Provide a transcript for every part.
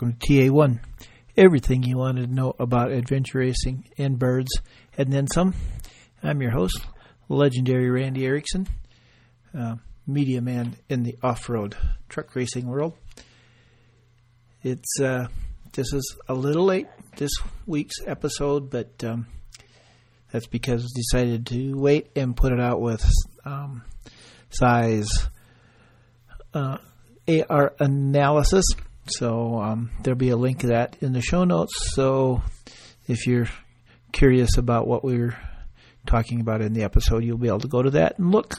welcome to TA1. Everything you wanted to know about adventure racing and birds, and then some. I'm your host, legendary Randy Erickson, uh, media man in the off-road truck racing world. It's uh, this is a little late this week's episode, but um, that's because I decided to wait and put it out with um, size uh, AR analysis. So um, there'll be a link to that in the show notes. So if you're curious about what we are talking about in the episode, you'll be able to go to that and look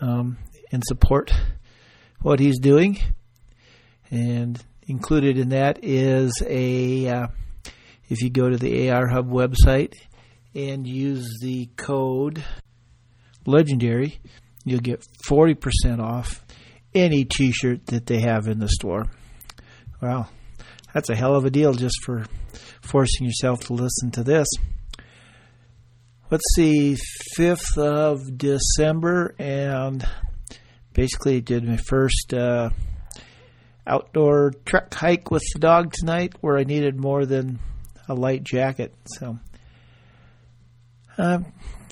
um, and support what he's doing. And included in that is a uh, if you go to the AR Hub website and use the code legendary, you'll get 40% off any t-shirt that they have in the store. Well, that's a hell of a deal just for forcing yourself to listen to this. Let's see, 5th of December, and basically did my first uh, outdoor trek hike with the dog tonight where I needed more than a light jacket. So, I um,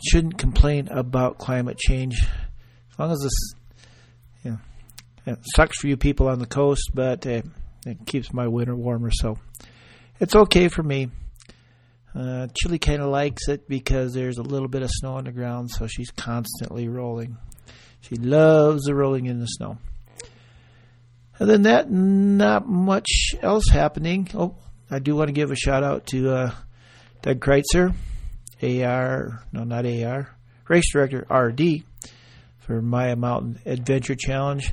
shouldn't complain about climate change as long as this, you know, it sucks for you people on the coast, but uh, it keeps my winter warmer, so it's okay for me. Uh, Chili kind of likes it because there's a little bit of snow on the ground, so she's constantly rolling. She loves the rolling in the snow. Other than that, not much else happening. Oh, I do want to give a shout out to uh, Doug Kreitzer, AR, no, not AR, race director RD for Maya Mountain Adventure Challenge.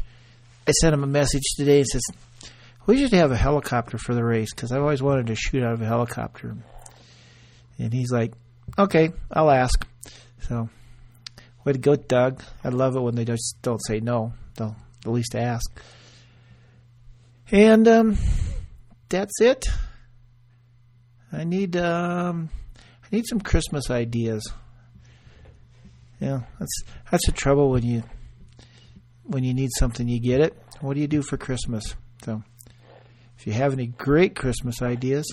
I sent him a message today and says, we should have a helicopter for the race because I've always wanted to shoot out of a helicopter. And he's like, okay, I'll ask. So, way to go, Doug. I love it when they just don't say no. They'll at least ask. And um, that's it. I need um, I need some Christmas ideas. Yeah, that's that's the trouble when you when you need something, you get it. What do you do for Christmas? So. If you have any great Christmas ideas,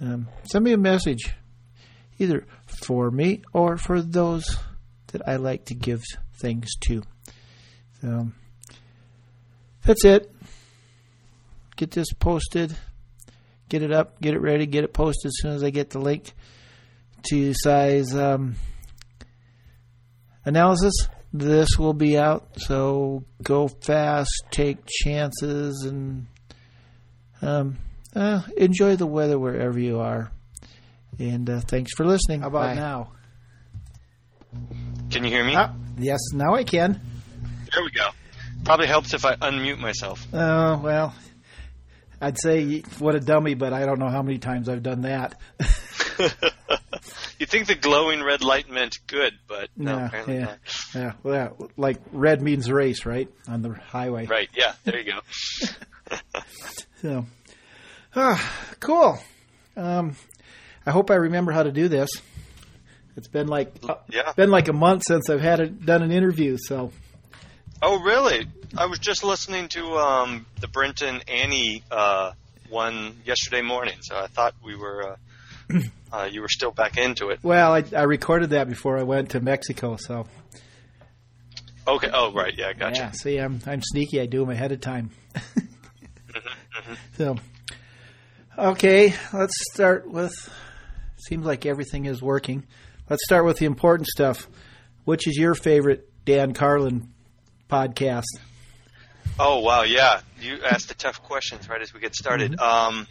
um, send me a message, either for me or for those that I like to give things to. So that's it. Get this posted, get it up, get it ready, get it posted as soon as I get the link to size um, analysis. This will be out, so go fast, take chances, and um, uh, enjoy the weather wherever you are. And uh, thanks for listening. How about Bye. now? Can you hear me? Ah, yes, now I can. There we go. Probably helps if I unmute myself. Oh, uh, well, I'd say what a dummy, but I don't know how many times I've done that. you think the glowing red light meant good, but no, yeah, apparently yeah, not. Yeah, well, like red means race, right? On the highway. Right, yeah, there you go. so, ah, cool. Um, I hope I remember how to do this. It's been like yeah. been like a month since I've had it, done an interview, so Oh, really? I was just listening to um, the Brenton Annie uh, one yesterday morning, so I thought we were uh, uh, you were still back into it. Well, I, I recorded that before I went to Mexico, so Okay. Oh, right. Yeah, gotcha. yeah. See, I'm I'm sneaky. I do them ahead of time. So, okay, let's start with. Seems like everything is working. Let's start with the important stuff. Which is your favorite Dan Carlin podcast? Oh wow, yeah. You asked the tough questions right as we get started. Mm-hmm. Um,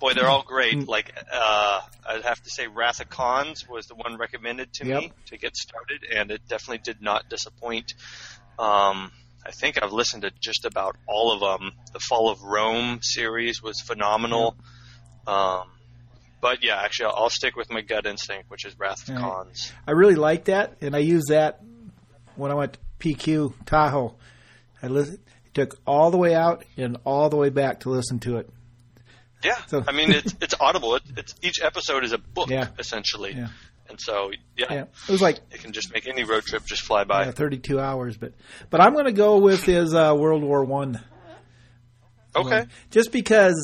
boy, they're all great. Like uh, I'd have to say, Wrath of Khans was the one recommended to Yep. me to get started, and it definitely did not disappoint. Um, I think I've listened to just about all of them. The Fall of Rome series was phenomenal. Um, but yeah, actually, I'll, I'll stick with my gut instinct, which is Wrath of right. Khans. I really like that, and I use that when I went to PQ Tahoe. I listen, took all the way out and all the way back to listen to it. Yeah, So- I mean it's it's audible. It, it's each episode is a book Yeah. essentially, Yeah. And so yeah, Yeah, it was like it can just make any road trip just fly by. yeah, 32 hours, but but I'm going to go with his uh, World War One Okay. Just because,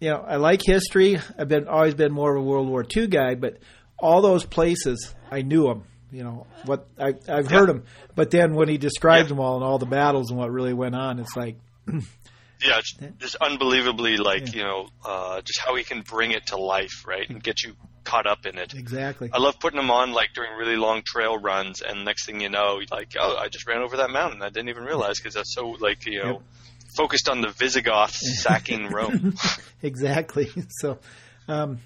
you know, I like history. I've been always been more of a World War II guy, but all those places I knew them. You know what I, I've heard them, but then when he describes Yeah. them all and all the battles and what really went on, it's like, Yeah, it's just unbelievably like you know, uh, just how he can bring it to life, right, and get you caught up in it. exactly. I love putting them on like during really long trail runs, and next thing you know, like, oh, I just ran over that mountain. I didn't even realize because I was so like you know Yep. focused on the Visigoths sacking Rome. exactly. So, um,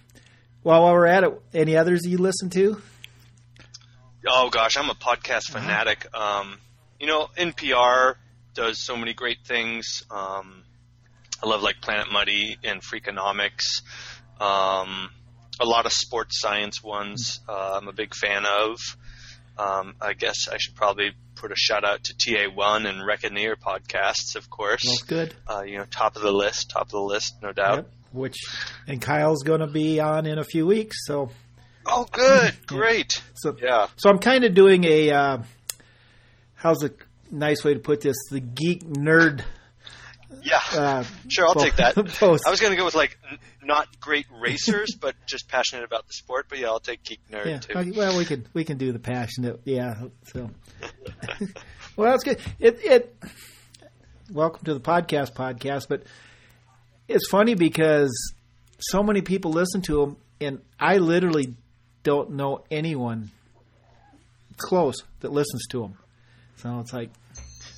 well, while we're at it, any others you listen to? Oh gosh, I'm a podcast fanatic. Um, you know, NPR does so many great things. Um, I love like Planet Money and Freakonomics. Um, a lot of sports science ones. Uh, I'm a big fan of. Um, I guess I should probably put a shout out to TA1 and Reckoneer podcasts, of course. Well, good. Uh, you know, top of the list, top of the list, no doubt. Yep. Which, and Kyle's going to be on in a few weeks. So, Oh, good, great. so Yeah. So I'm kind of doing a uh, how's a nice way to put this? The geek nerd. Yeah. Uh, Sure, I'll po- take that. post. I was going to go with like n- not great racers, but just passionate about the sport. But yeah, I'll take geek nerd yeah. too. okay, Well, we can we can do the passionate. Yeah. So. well, that's good. It it. Welcome to the podcast podcast, but it's funny because so many people listen to them, and I literally don't know anyone close that listens to them. So it's like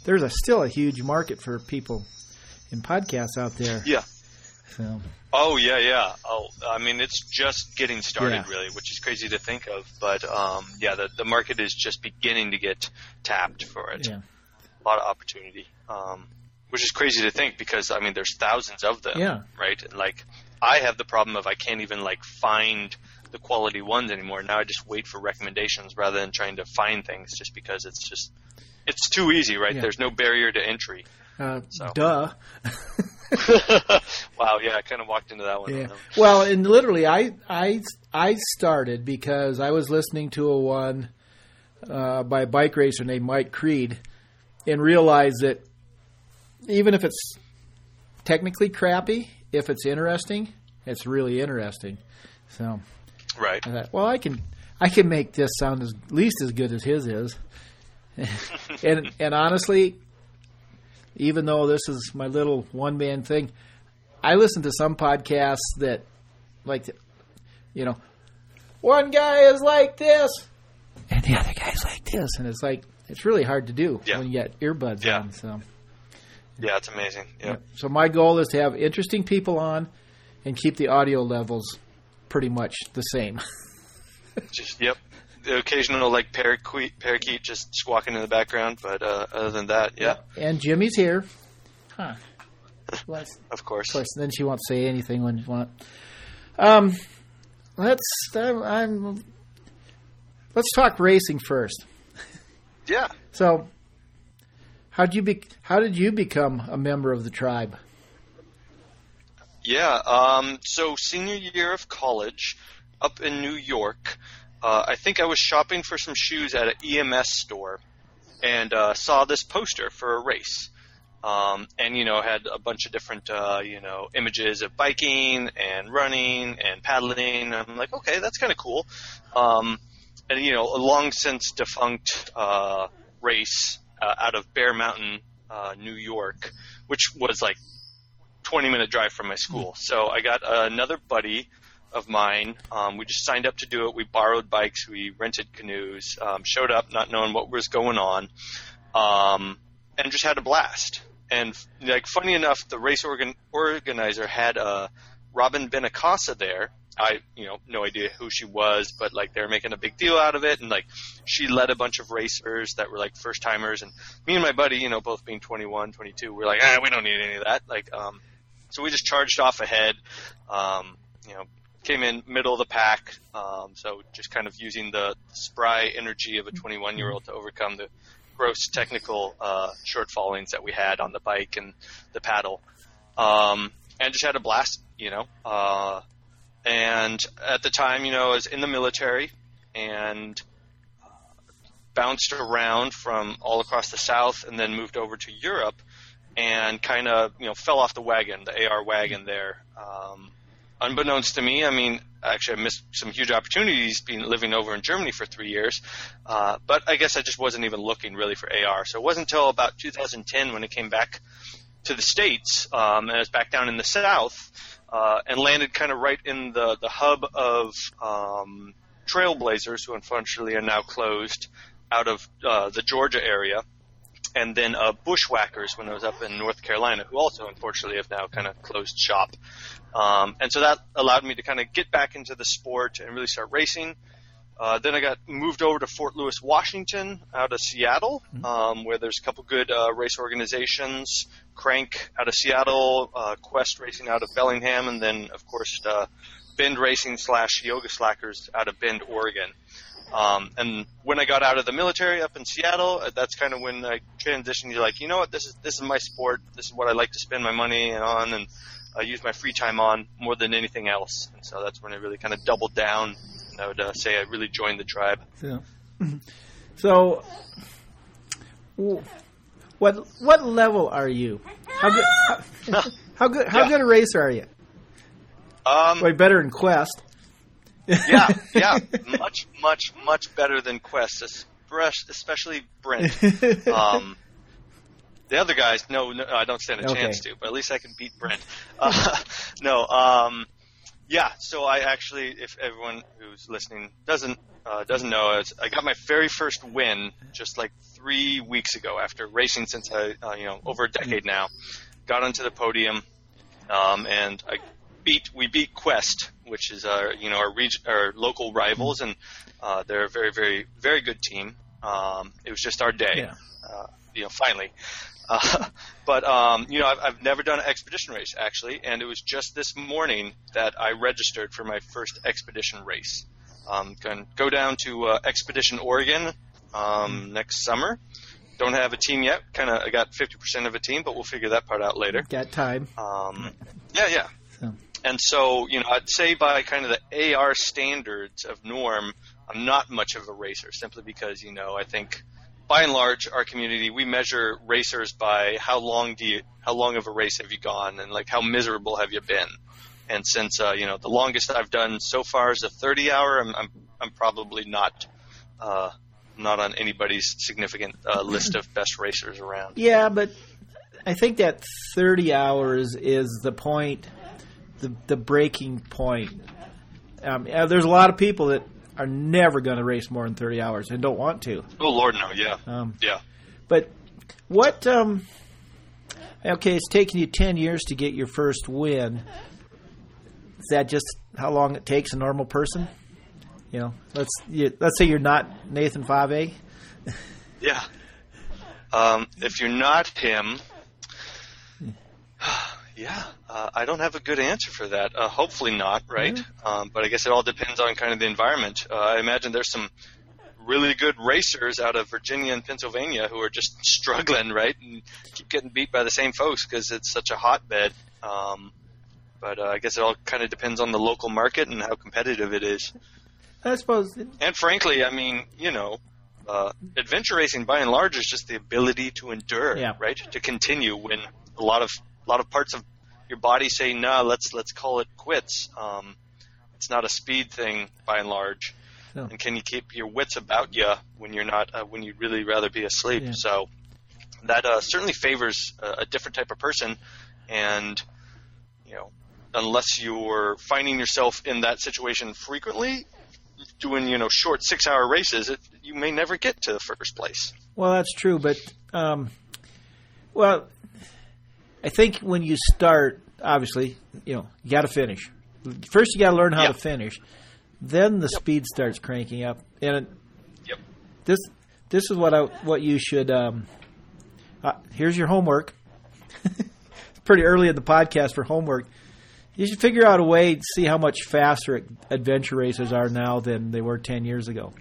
there's a still a huge market for people in podcasts out there. Yeah. So Oh yeah, yeah. Oh, I mean, it's just getting started, Yeah. really, which is crazy to think of. But um, yeah, the the market is just beginning to get tapped for it. yeah, A lot of opportunity, um, which is crazy to think because I mean, there's thousands of them. Yeah. Right. And like, I have the problem of I can't even like find the quality ones anymore. Now I just wait for recommendations rather than trying to find things, just because it's just it's too easy, right? Yeah. There's no barrier to entry. Uh, So. duh. wow, yeah, I kind of walked into that one. Yeah. Well, and literally, I I I started because I was listening to a one uh, by a bike racer named Mike Creed, and realized that even if it's technically crappy, if it's interesting, it's really interesting. So Right. I thought, well, I can I can make this sound as at least as good as his is. and and honestly, even though this is my little one man thing, I listen to some podcasts that like, you know, one guy is like this, and the other guy's like this, and it's like it's really hard to do Yeah. when you got earbuds Yeah. on. So, Yeah, it's amazing. Yeah. so my goal is to have interesting people on, and keep the audio levels pretty much the same. Just yep. The occasional like parakeet, parakeet just squawking in the background, but uh, other than that, yeah, And Jimmy's here. Huh. Of course. of course, then she won't say anything when you want. Um, let's. I'm, I'm. Let's talk racing first. Yeah. So, how did you be? How did you become a member of the tribe? Yeah. Um, so senior year of college, up in New York, uh, I think I was shopping for some shoes at an EMS store, and uh, saw this poster for a race. Um, and you know had a bunch of different uh, you know images of biking and running and paddling. I'm like, okay, that's kind of cool. Um, and you know, a long since defunct uh, race uh, out of Bear Mountain, uh, New York, which was like 20 minute drive from my school. So I got another buddy of mine. Um, we just signed up to do it. We borrowed bikes, we rented canoes, um, showed up not knowing what was going on, um, and just had a blast. And like funny enough, the race organ- organizer had uh, Robyn Benincasa there. I, you know, no idea who she was, but like they were making a big deal out of it, and like she led a bunch of racers that were like first timers, and me and my buddy, you know, both being 21, 22, we we're like, ah, we don't need any of that. Like, um, so we just charged off ahead. Um, you know, came in middle of the pack. Um, so just kind of using the spry energy of a 21 year old to overcome the gross technical uh, shortfallings that we had on the bike and the paddle, um, and just had a blast. You know, uh, and at the time, you know, I was in the military and bounced around from all across the South and then moved over to Europe and kind of you know fell off the wagon, the AR wagon there. Um, unbeknownst to me, I mean, actually, I missed some huge opportunities being living over in Germany for three years. Uh, but I guess I just wasn't even looking really for AR. So it wasn't until about 2010 when I came back to the states, um, and I was back down in the south, uh, and landed kind of right in the the hub of um, Trailblazers, who unfortunately are now closed out of uh, the Georgia area and then uh, Bushwhackers when I was up in North Carolina, who also unfortunately have now kind of closed shop. Um, and so that allowed me to kind of get back into the sport and really start racing. Uh, then I got moved over to Fort Lewis, Washington, out of Seattle, um, where there's a couple good uh, race organizations. Crank out of Seattle, uh, Quest Racing out of Bellingham, and then of course uh, Bend Racing slash Yoga Slackers out of Bend, Oregon. Um, and when I got out of the military up in Seattle, uh, that's kind of when I transitioned. You're like, you know what? This is this is my sport. This is what I like to spend my money on and I use my free time on more than anything else. And so that's when I really kind of doubled down. And I would uh, say I really joined the tribe. So, so what what level are you? How good? How, how good? How Yeah. good a racer are you? Um, Way better than Quest. Yeah, yeah, much, much, much better than Quest, especially- especially Brent. Um, the other guys, no, no, I don't stand a Okay. chance to, but at least I can beat Brent. Uh, no, um, yeah. So I actually, if everyone who's listening doesn't uh, doesn't know, I got my very first win just like three weeks ago after racing since I, uh, you know, over a decade now. Got onto the podium, um, and I beat we beat Quest, which is our you know our region our local rivals, and uh, they're a very very very good team. Um, it was just our day, Yeah. uh, you know, finally. Uh, but um, you know, I've, I've never done an expedition race actually, and it was just this morning that I registered for my first expedition race. Um, going go down to uh, Expedition Oregon um, next summer. Don't have a team yet. Kind of, I got 50% of a team, but we'll figure that part out later. Got time. Um, yeah, yeah. So. And so, you know, I'd say by kind of the AR standards of norm, I'm not much of a racer simply because, you know, I think by and large our community we measure racers by how long do you how long of a race have you gone and like how miserable have you been. And since uh, you know the longest I've done so far is a 30 hour, I'm I'm, I'm probably not uh, not on anybody's significant uh, list of best racers around. Yeah, but I think that 30 hours is the point, the the breaking point. Um, yeah, there's a lot of people that are never going to race more than 30 hours and don't want to. Oh Lord, no, yeah, Um, yeah. But what? Um, okay, it's taken you 10 years to get your first win. Is that just how long it takes a normal person? You know, let's you, let's say you're not Nathan Fa'avae. Yeah. Um, if you're not him, yeah, uh, I don't have a good answer for that. Uh, hopefully not, right? Um, but I guess it all depends on kind of the environment. Uh, I imagine there's some really good racers out of Virginia and Pennsylvania who are just struggling, right, and keep getting beat by the same folks because it's such a hotbed. Um, but uh, I guess it all kind of depends on the local market and how competitive it is. I suppose. And frankly, I mean, you know, uh, adventure racing by and large is just the ability to endure, Yeah. right? To continue when a lot of a lot of parts of your body say, "No, let's let's call it quits." Um, it's not a speed thing by and large. No. And can you keep your wits about you when you're not uh, when you'd really rather be asleep? Yeah. So that uh, certainly favors a, a different type of person, and you know, unless you're finding yourself in that situation frequently, doing you know short six hour races, it, you may never get to the first place. Well, that's true, but um, well, I think when you start, obviously, you know, you got to finish. First, you got to learn how Yeah. to finish. Then the speed starts cranking up, and it, Yep. this this is what I what you should. Um, uh, here's your homework. it's pretty early in the podcast for homework. You should figure out a way to see how much faster adventure racers are now than they were ten years ago.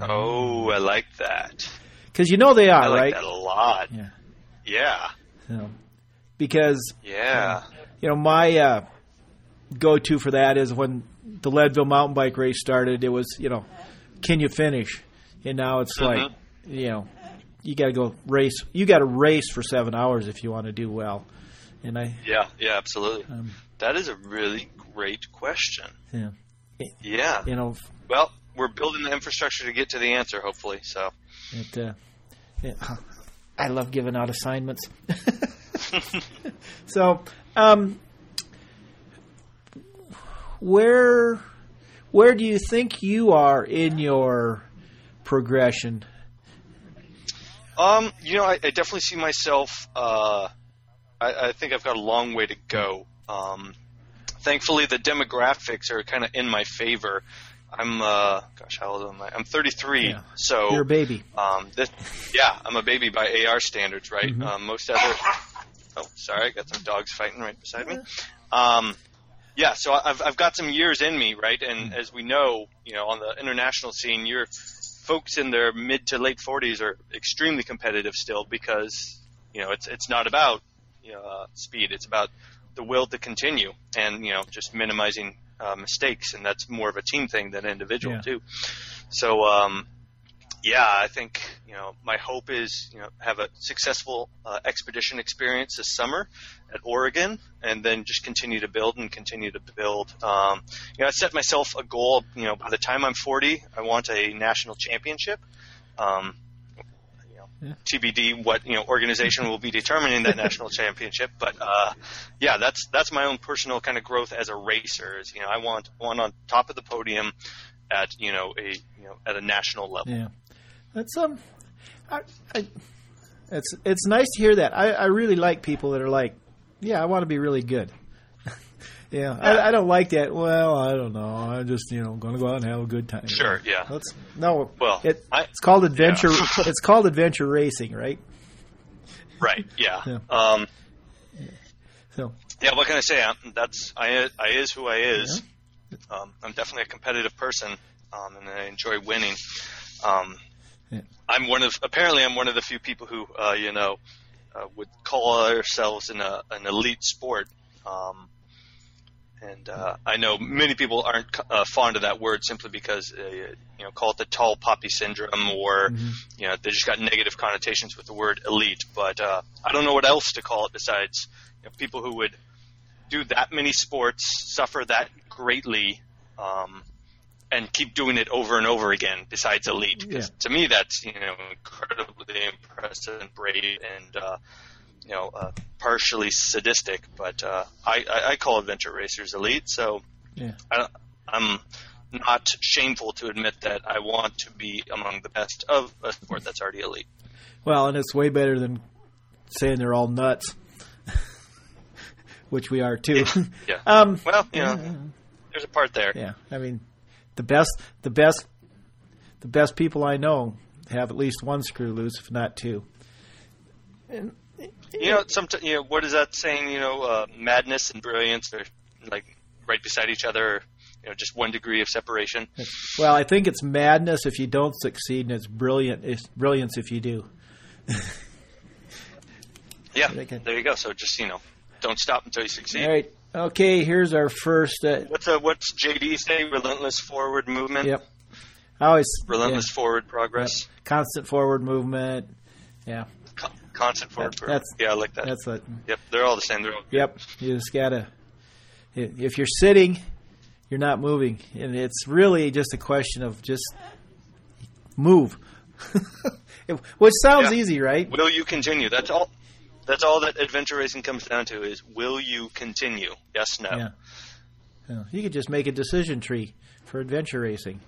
Oh, I like that. Because you know they are, I like right? that a lot. Yeah. Yeah. So, because Yeah. you know my uh, go-to for that is when the Leadville mountain bike race started. It was you know, can you finish? And now it's like Mhm. you know, you got to go race. You got to race for seven hours if you want to do well. And I Yeah, yeah, absolutely. Um, that is a really great question. yeah, Yeah. you know Well, we're building the infrastructure to get to the answer, hopefully. So, it. Uh, it I love giving out assignments. so, um, where where do you think you are in your progression? um, you know, I, I definitely see myself. Uh, I, I think I've got a long way to go. Um, thankfully, the demographics are kind of in my favor. I'm, uh, gosh, how old am I? I'm 33. Yeah. So, You're a baby. Um, this, yeah, I'm a baby by AR standards, right? Mhm. Um, most other. Oh, sorry, I got some dogs fighting right beside me. Um, yeah, so I've I've got some years in me, right? And as we know, you know, on the international scene, you're folks in their mid to late 40s are extremely competitive still because you know it's it's not about you know, uh, speed; it's about the will to continue and you know just minimizing uh, mistakes, and that's more of a team thing than individual Yeah. too. So um, yeah, I think you know my hope is you know have a successful uh, expedition experience this summer at Oregon, and then just continue to build and continue to build. Um, you know, I set myself a goal. You know, by the time I'm 40, I want a national championship. Um, you know, Yeah. TBD, what you know organization will be determining that national championship. But uh, yeah, that's that's my own personal kind of growth as a racer. Is you know I want one on top of the podium at you know a you know at a national level. Yeah, that's um, I, I, it's it's nice to hear that. I, I really like people that are like, yeah, I want to be really good. yeah, I, I don't like that. Well, I don't know. I'm just you know going to go out and have a good time. Sure, yeah. Let's no. Well, it, I- it's called adventure. Yeah. it's called adventure racing, right? Right. Yeah. Yeah. Um, So yeah. What can I say? i that's I. I is who I is. Um, I'm definitely a competitive person, um, and I enjoy winning. Um, Yeah. I'm one of apparently I'm one of the few people who uh, you know uh, would call ourselves in a, an elite sport. Um, and uh, I know many people aren't uh, fond of that word simply because uh, you know call it the tall poppy syndrome, or you know they just got negative connotations with the word elite. But uh, I don't know what else to call it besides you know, people who would do that many sports, suffer that greatly, um, and keep doing it over and over again. Besides elite, 'Cause Yeah. to me that's you know incredibly impressive and brave and uh, you know uh, partially sadistic. But uh, I, I, call adventure racers elite, so yeah, I, I'm not shameful to admit that I want to be among the best of a sport that's already elite. well, and it's way better than saying they're all nuts, which we are too. Yeah. um, Well, you know, there's a part there. Yeah, I mean, the best, the best, the best people I know have at least one screw loose, if not two. And You know, sometimes you know what is that saying? You know, uh, madness and brilliance are like right beside each other. You know, just one degree of separation. well, I think it's madness if you don't succeed, and it's brilliant. It's brilliance if you do. Yeah, there you go. So just you know, don't stop until you succeed. All right. Okay. Here's our first. Uh, What's uh, what's JD say? Relentless forward movement. yep. I always Relentless yeah, forward progress. constant forward movement. Yeah, Con- constant forward That- progress. that's- Yeah, I like that. that's it. Yep, they're all the same. They're all Yep. You just gotta. If you're sitting, you're not moving, and it's really just a question of just move, which sounds Yeah. easy, right? Will you continue? That's all. That's all that adventure racing comes down to is will you continue? Yes, no. Yeah. Yeah. You could just make a decision tree for adventure racing,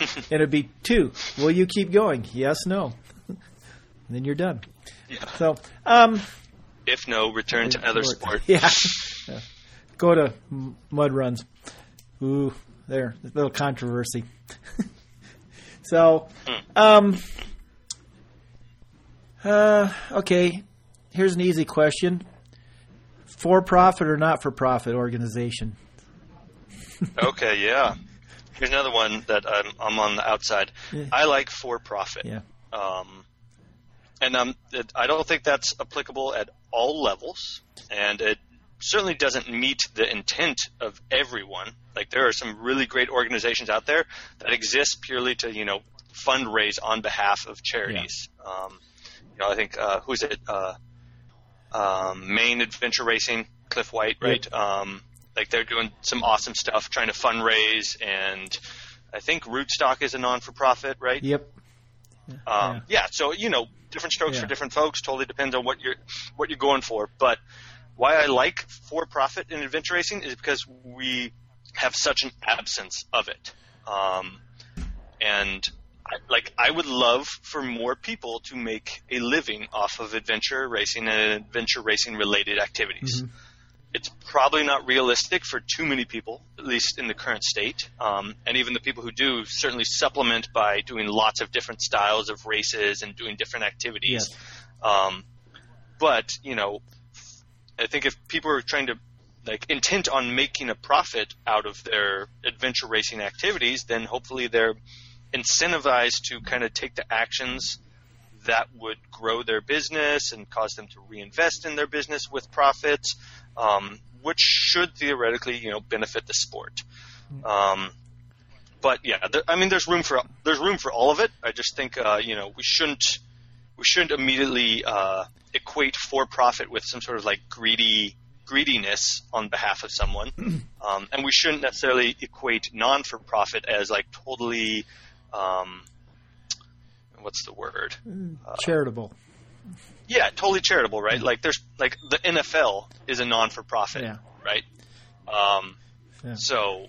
and it'd be two. Will you keep going? Yes, no. then you're done. Yeah. So, um, If no, return to other sport. Yeah. Yeah. Go to mud runs. Ooh, there, a little controversy. so, um, uh, okay. Here's an easy question: for profit or not for profit organization? Okay, yeah. Here's another one that I'm, I'm on the outside. Yeah. I like for profit. Yeah. Um, and um, it, I don't think that's applicable at all levels, and it certainly doesn't meet the intent of everyone. Like there are some really great organizations out there that exist purely to you know fundraise on behalf of charities. Um, you know, I think uh, who's it? Uh, um, Maine Adventure Racing, Cliff White, right? Um, like they're doing some awesome stuff, trying to fundraise, and I think Rootstock is a non for profit, right? Yep. Um, yeah. yeah. So you know, different strokes yeah. for different folks. Totally depends on what you're what you're going for. But why I like for profit in adventure racing is because we have such an absence of it. Um, and like I would love for more people to make a living off of adventure racing and adventure racing related activities. Mm-hmm. It's probably not realistic for too many people, at least in the current state. Um, and even the people who do certainly supplement by doing lots of different styles of races and doing different activities. Yes. Um, but you know, I think if people are trying to like intent on making a profit out of their adventure racing activities, then hopefully they're incentivized to kind of take the actions that would grow their business and cause them to reinvest in their business with profits, um, which should theoretically, you know, benefit the sport. Um, but yeah, th- I mean, there's room for there's room for all of it. I just think uh, you know we shouldn't we shouldn't immediately uh, equate for profit with some sort of like greedy greediness on behalf of someone, um, and we shouldn't necessarily equate non for profit as like totally um, what's the word? Uh, charitable. Yeah, totally charitable, right? Like there's like the NFL is a non for profit, yeah. right? Um, yeah. So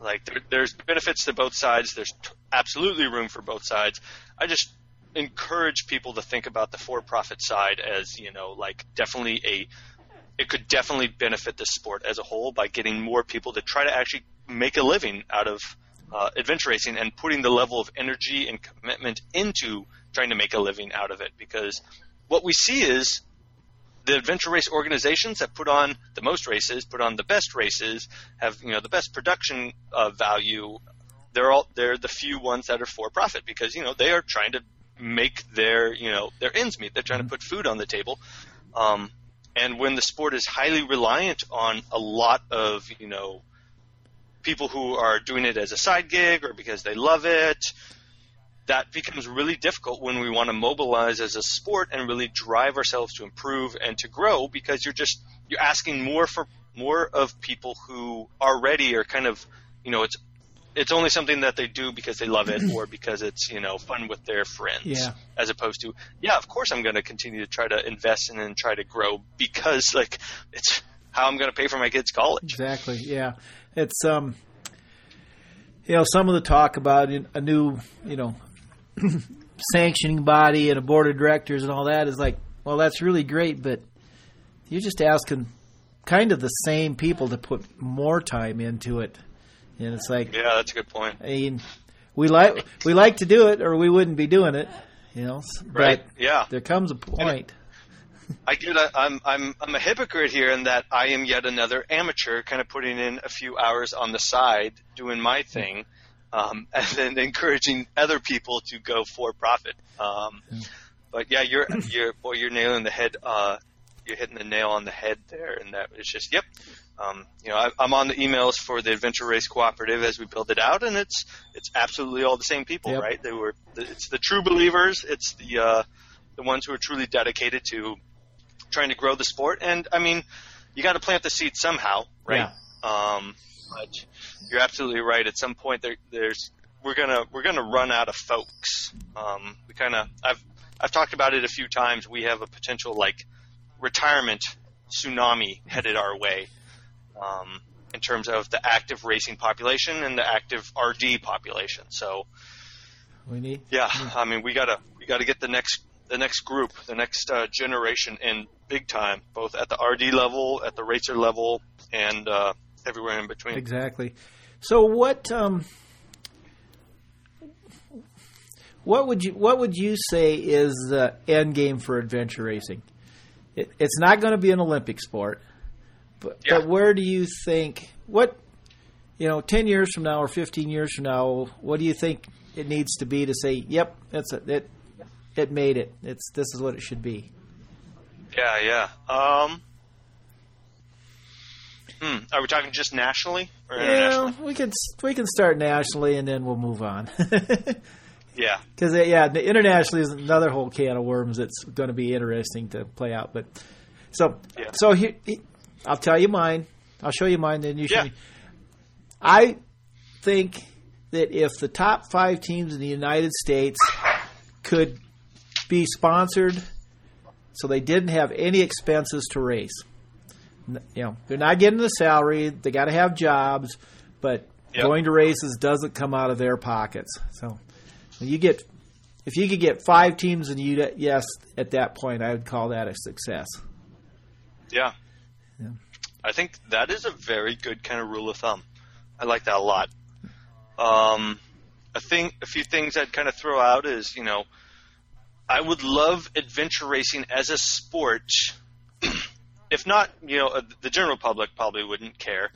like there, there's benefits to both sides. There's t- absolutely room for both sides. I just encourage people to think about the for profit side as you know like definitely a it could definitely benefit the sport as a whole by getting more people to try to actually make a living out of uh, adventure racing and putting the level of energy and commitment into trying to make a living out of it. Because what we see is the adventure race organizations that put on the most races, put on the best races, have you know the best production uh, value. They're all they're the few ones that are for profit because you know they are trying to make their you know their ends meet. They're trying to put food on the table. Um, and when the sport is highly reliant on a lot of you know people who are doing it as a side gig or because they love it. That becomes really difficult when we want to mobilize as a sport and really drive ourselves to improve and to grow because you're just you're asking more for more of people who already are kind of you know it's it's only something that they do because they love it or because it's you know fun with their friends yeah. as opposed to yeah of course i'm going to continue to try to invest in and try to grow because like it's how i'm going to pay for my kids college exactly yeah it's um, you know, some of the talk about a new, you know, sanctioning body and a board of directors and all that is like, well, that's really great, but you're just asking kind of the same people to put more time into it. And it's like, yeah, that's a good point. I mean, we like we like to do it, or we wouldn't be doing it, you know. Right. yeah. There comes a point. I get a, I'm I'm I'm a hypocrite here in that I am yet another amateur, kind of putting in a few hours on the side doing my thing, um, and then encouraging other people to go for profit. Um, but yeah, you're you're boy, you're nailing the head. Uh, you're hitting the nail on the head there, and that is just yep. Um, you know, I, I'm on the emails for the Adventure Race Cooperative as we build it out, and it's it's absolutely all the same people, yep. right? They were it's the true believers, it's the uh, the ones who are truly dedicated to trying to grow the sport. And I mean, you got to plant the seed somehow, right? Yeah. Um, but you're absolutely right. At some point, there, there's we're gonna we're gonna run out of folks. Um, we kind of I've I've talked about it a few times. We have a potential like retirement tsunami headed our way um, in terms of the active racing population and the active RD population. So we need yeah. I mean, we gotta we gotta get the next the next group, the next uh, generation in big time, both at the RD level, at the racer level, and uh, everywhere in between. Exactly. So what um, what would you what would you say is the end game for adventure racing? It, it's not going to be an Olympic sport, but, yeah. but where do you think what you know ten years from now or fifteen years from now? What do you think it needs to be to say, "Yep, that's it it made it. It's this is what it should be. Yeah, yeah. Um, hmm. Are we talking just nationally or yeah, we can we can start nationally and then we'll move on. Yeah. Because yeah, internationally is another whole can of worms that's going to be interesting to play out. But so Yeah. so here, I'll tell you mine. I'll show you mine. Then you show Yeah. me. I think that if the top five teams in the United States could be sponsored, so they didn't have any expenses to raise. You know, they're not getting the salary. They got to have jobs, but Yep. going to races doesn't come out of their pockets. So you get, if you could get five teams in yes, at that point, I would call that a success. Yeah. Yeah. I think that is a very good kind of rule of thumb. I like that a lot. Um, a thing, a few things I'd kind of throw out is, you know, I would love adventure racing as a sport. if not, you know, uh, the general public probably wouldn't care,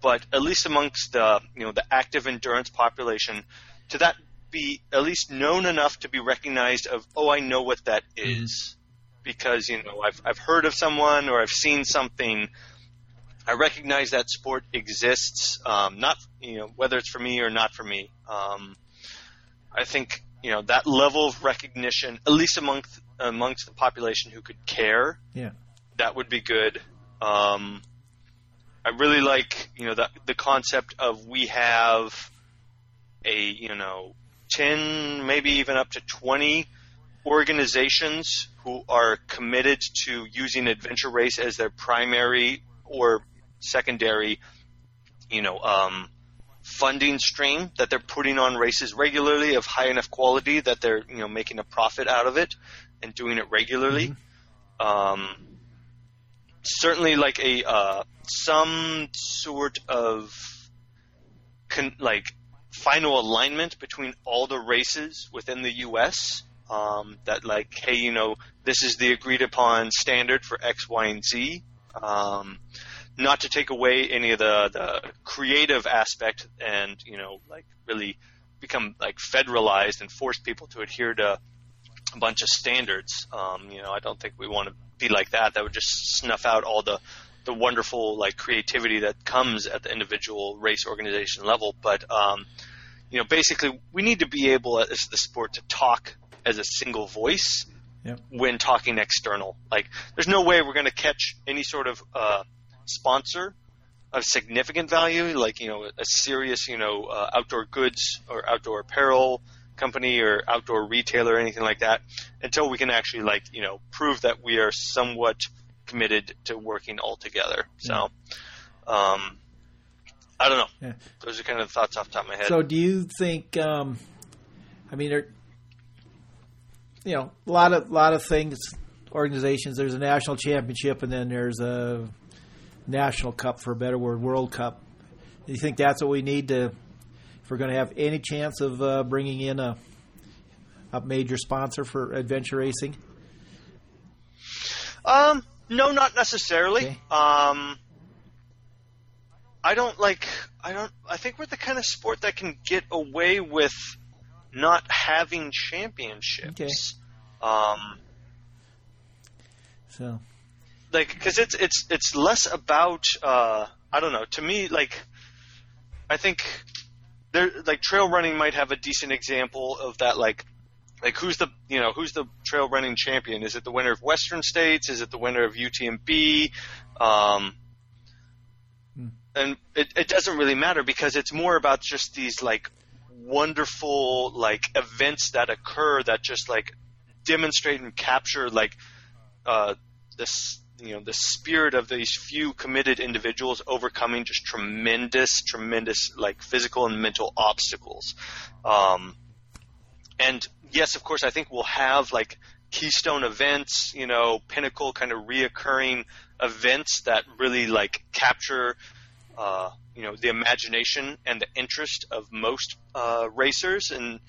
but at least amongst the, you know, the active endurance population, to that be at least known enough to be recognized of, oh, I know what that is, because you know I've I've heard of someone or I've seen something. I recognize that sport exists, um, not you know whether it's for me or not for me. Um, I think you know that level of recognition, at least amongst amongst the population who could care, Yeah. that would be good. Um, I really like you know the the concept of we have a you know ten, maybe even up to twenty organizations who are committed to using adventure race as their primary or secondary, you know, um, funding stream that they're putting on races regularly of high enough quality that they're you know making a profit out of it and doing it regularly. Um, certainly, like a uh, some sort of con- like final alignment between all the races within the U.S. Um, that like, hey, you know, this is the agreed upon standard for X, Y, and Z. Um, not to take away any of the, the creative aspect and you know like really become like federalized and force people to adhere to a bunch of standards. Um, you know, I don't think we want to be like that. That would just snuff out all the the wonderful like creativity that comes at the individual race organization level. But um, you know, basically, we need to be able as the sport to talk as a single voice Yep. when talking external. Like, there's no way we're going to catch any sort of uh, sponsor of significant value, like you know, a serious you know uh, outdoor goods or outdoor apparel company or outdoor retailer or anything like that, until we can actually like you know prove that we are somewhat committed to working all together. So, um, I don't know. Yeah. Those are kind of the thoughts off the top of my head. So, do you think? Um, I mean, there, you know, a lot of lot of things. Organizations. There's a national championship, and then there's a national cup, for a better word, World Cup. Do you think that's what we need to, if we're going to have any chance of uh, bringing in a a major sponsor for adventure racing? Um, no, not necessarily. Okay. Um, I don't like. I don't. I think we're the kind of sport that can get away with not having championships. Um, So, like because it's it's it's less about. Uh, I don't know. To me, like, I think there like trail running might have a decent example of that. Like, like who's the you know who's the trail running champion? Is it the winner of Western States? Is it the winner of UTMB? Um, Hmm. and it, it doesn't really matter because it's more about just these like wonderful like events that occur that just like demonstrate and capture like uh, this you know the spirit of these few committed individuals overcoming just tremendous tremendous like physical and mental obstacles. Um, and yes of course i think we'll have like keystone events you know pinnacle kind of reoccurring events that really like capture uh, you know the imagination and the interest of most uh, racers. And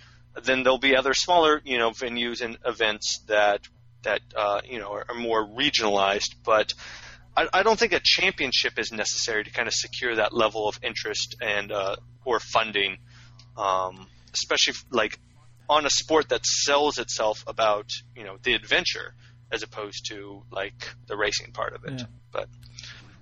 then there'll be other smaller you know venues and events that that uh, you know are, are more regionalized but I, I don't think a championship is necessary to kind of secure that level of interest and uh, or funding um, especially like on a sport that sells itself about you know the adventure as opposed to like the racing part of it Yeah. but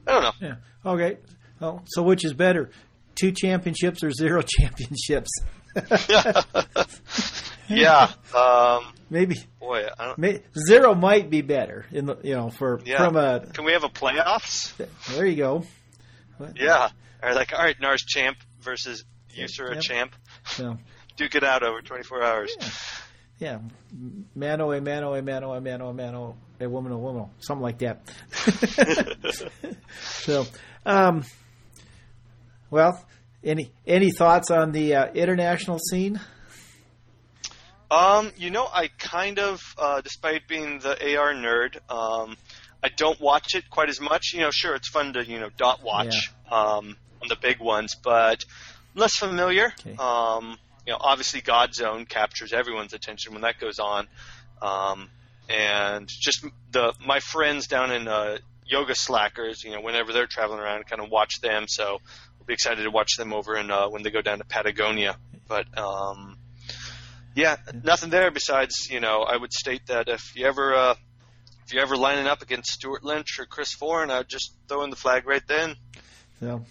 I don't know yeah. Okay. Well, so which is better, two championships or zero championships? yeah. Um, maybe. Boy, I don't. May, zero might be better in the you know for Yeah. from a. Can we have a playoffs? There you go. Yeah. Or like, all right, Nars champ versus User Yep. champ. So Duke it out over 24 hours. yeah, mano a mano a mano a mano a mano a woman a woman something like that. so, um, well, any any thoughts on the uh, international scene? Um, you know, I kind of, uh, despite being the AR nerd, um, I don't watch it quite as much. You know, sure, it's fun to you know dot watch um, on the big ones, but less familiar. Okay. Um, you know, obviously, God Zone captures everyone's attention when that goes on, um, and just the my friends down in uh, Yoga Slackers. You know, whenever they're traveling around, kind of watch them. So we'll be excited to watch them over in uh, when they go down to Patagonia. But um, yeah, nothing there besides you know I would state that if you ever uh, if you're ever lining up against Stuart Lynch or Chris Forne, I'd just throw in the flag right then. So,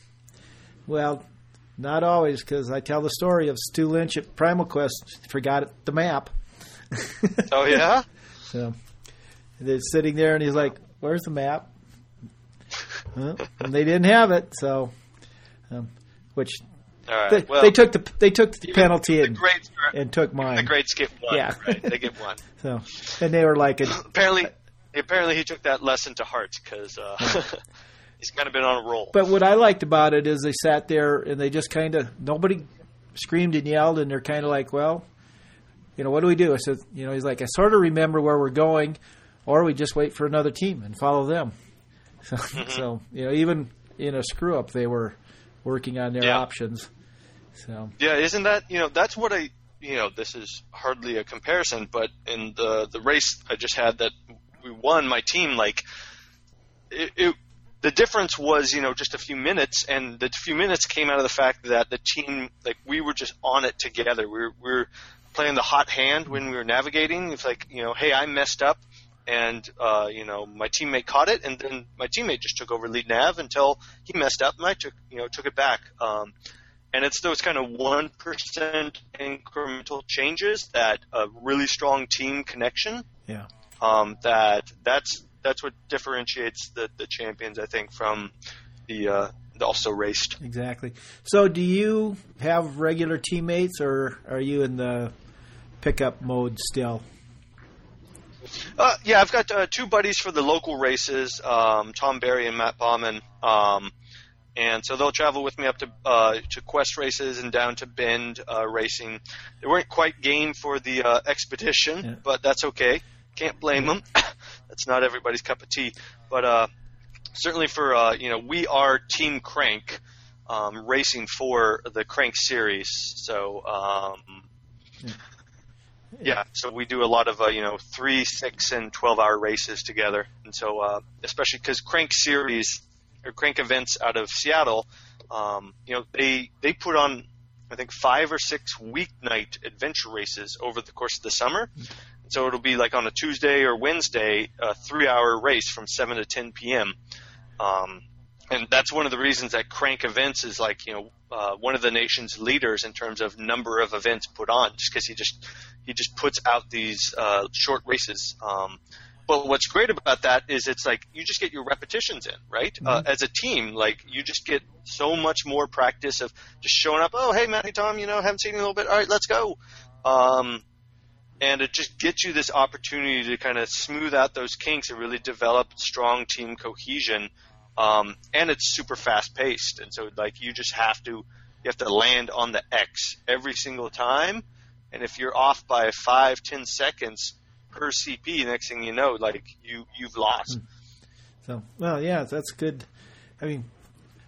well, not always because I tell the story of Stu Lynch at Primal Quest forgot the map. Oh yeah, So they're sitting there, and he's like, "Where's the map?" Huh? And they didn't have it, so um, which right. they, well, they took the they took the penalty the and, and took the mine. greats get one. Yeah. right? they get one. So and they were like, Apparently, apparently he took that lesson to heart because uh, he's kind of been on a roll. But what I liked about it is they sat there and they just kind of nobody screamed and yelled, and they're kind of like, well, you know, what do we do? I said, you know, he's like, I sort of remember where we're going, or we just wait for another team and follow them. So, so you know, even in a screw up, they were working on their Yeah. options. So Yeah, isn't that you know that's what I you know this is hardly a comparison, but in the the race I just had that we won, my team like it. it the difference was, you know, just a few minutes, and the few minutes came out of the fact that the team, like, we were just on it together. We were, we were playing the hot hand when we were navigating. It's like, you know, hey, I messed up, and uh, you know, my teammate caught it, and then my teammate just took over lead nav until he messed up, and I took, you know, took it back. Um, and it's those kind of one percent incremental changes that a really strong team connection. Yeah. Um, that that's that's what differentiates the, the champions, I think, from the uh, the also raced. exactly. So do you have regular teammates, or are you in the pickup mode still? Uh, yeah, I've got uh, two buddies for the local races, um, Tom Barry and Matt Bauman. Um, and so they'll travel with me up to uh, to Quest races and down to Bend uh, racing. They weren't quite game for the uh, expedition, Yeah. but that's okay. Can't blame them. that's not everybody's cup of tea. But uh, certainly for uh, you know, we are Team Crank, um, racing for the Crank series. So um, yeah, so we do a lot of uh, you know three, six, and twelve hour races together, and so uh, especially because Crank Series or Crank events out of Seattle, um, you know they they put on I think five or six weeknight adventure races over the course of the summer. And so it'll be like on a Tuesday or Wednesday, a three hour race from seven to ten p.m. Um, and that's one of the reasons that Crank Events is like you know uh, one of the nation's leaders in terms of number of events put on, just because he just he just puts out these uh, short races. Um, but what's great about that is it's like you just get your repetitions in, right? Uh, as a team, like you just get so much more practice of just showing up. Oh, hey, Matt, hey, Tom, you know, haven't seen you in a little bit. All right, let's go. Um, and it just gets you this opportunity to kind of smooth out those kinks and really develop strong team cohesion. Um, and it's super fast paced, and so like you just have to you have to land on the X every single time. And if you're off by five, ten seconds per CP, next thing you know, like you you've lost. So, well, yeah, that's good. I mean,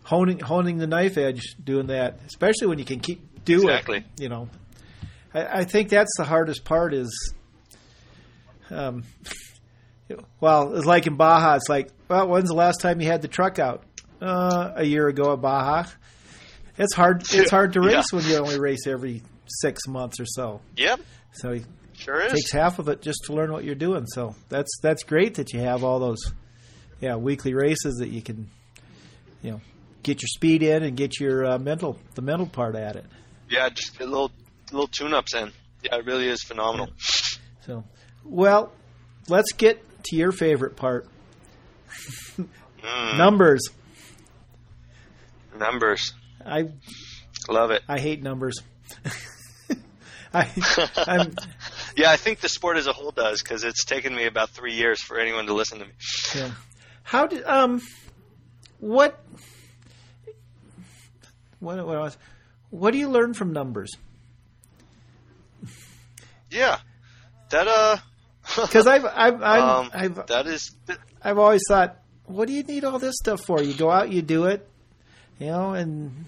honing honing the knife edge, doing that, especially when you can keep do Exactly. it. You know, I, I think that's the hardest part. Is, um, well, it's like in Baja. It's like, well, when's the last time you had the truck out? Uh, a year ago at Baja. It's hard. It's hard to Yeah. race when you only race every six months or so. Yep, So sure is. takes half of it just to learn what you're doing. So that's that's great that you have all those, yeah, weekly races that you can, you know, get your speed in and get your uh, mental the mental part at it. Yeah, just get little little tune ups in. Yeah, it really is phenomenal. So, well, let's get to your favorite part. Mm, Numbers. numbers, I love it. I hate numbers. I I'm Yeah, I think the sport as a whole does because it's taken me about three years for anyone to listen to me. yeah. How did um what what what was what do you learn from numbers? Yeah, that uh, Because I've I've I've, um, I've that is I've always thought, what do you need all this stuff for? You go out, you do it, you know, and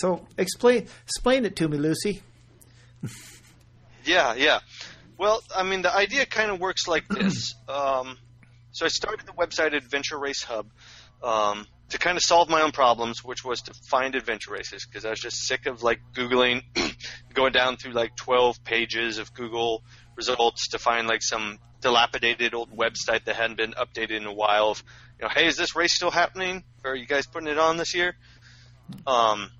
so explain explain it to me, Lucy. Yeah, yeah. Well, I mean, the idea kind of works like this. Um, so I started the website Adventure Race Hub um, to kind of solve my own problems, which was to find adventure races because I was just sick of like googling, going down through like 12 pages of Google results to find like some dilapidated old website that hadn't been updated in a while. Of you know, hey, is this race still happening? Or are you guys putting it on this year? Um,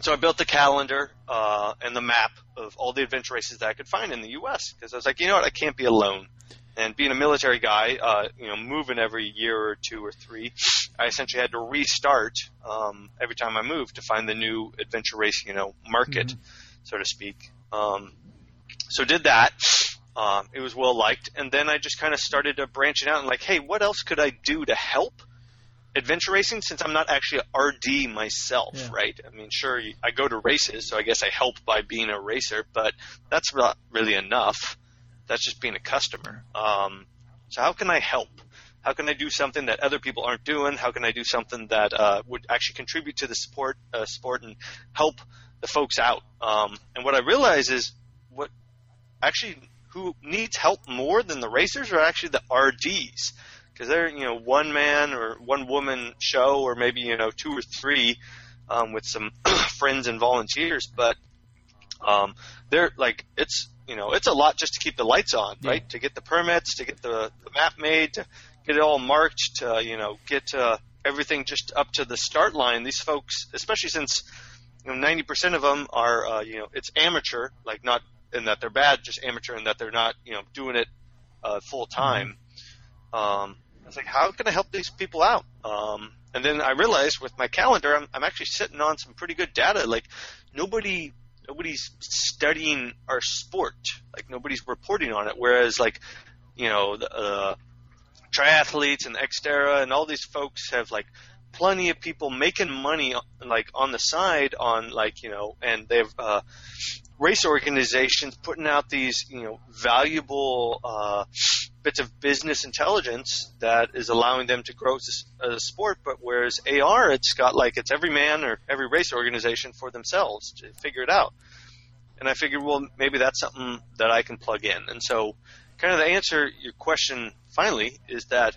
so I built the calendar uh, and the map of all the adventure races that I could find in the U.S. because I was like, you know what, I can't be alone. And being a military guy, uh, you know, moving every year or two or three, I essentially had to restart um, every time I moved to find the new adventure race, you know, market, so to speak. Um, so did that. Um, it was well liked, and then I just kind of started to branch it out and like, hey, what else could I do to help adventure racing since I'm not actually a RD myself, Yeah. right? I mean, sure, I go to races, so I guess I help by being a racer, but that's not really enough. That's just being a customer. Um, so how can I help? How can I do something that other people aren't doing? How can I do something that uh, would actually contribute to the sport, uh, sport and help the folks out? Um, and what I realize is what actually who needs help more than the racers are actually the RDs because they're you know one man or one woman show or maybe you know two or three um, with some friends and volunteers, but um, they're like it's you know it's a lot just to keep the lights on, Yeah. right? To get the permits, to get the, the map made, to get it all marked, to you know get uh, everything just up to the start line. These folks, especially since you know ninety percent of them are uh, you know it's amateur, like not in that they're bad, just amateur in that they're not you know doing it uh, full time. Um, I was like, how can I help these people out? Um, and then I realized with my calendar, I'm, I'm actually sitting on some pretty good data. Like nobody, nobody's studying our sport. Like nobody's reporting on it. Whereas like, you know, the uh, triathletes and Xterra and all these folks have like plenty of people making money like on the side on like you know, and they have uh, race organizations putting out these you know valuable uh, bits of business intelligence that is allowing them to grow as a sport. But whereas AR, it's got like it's every man or every race organization for themselves to figure it out. And I figured, well, maybe that's something that I can plug in. And so, kind of the answer your question finally is that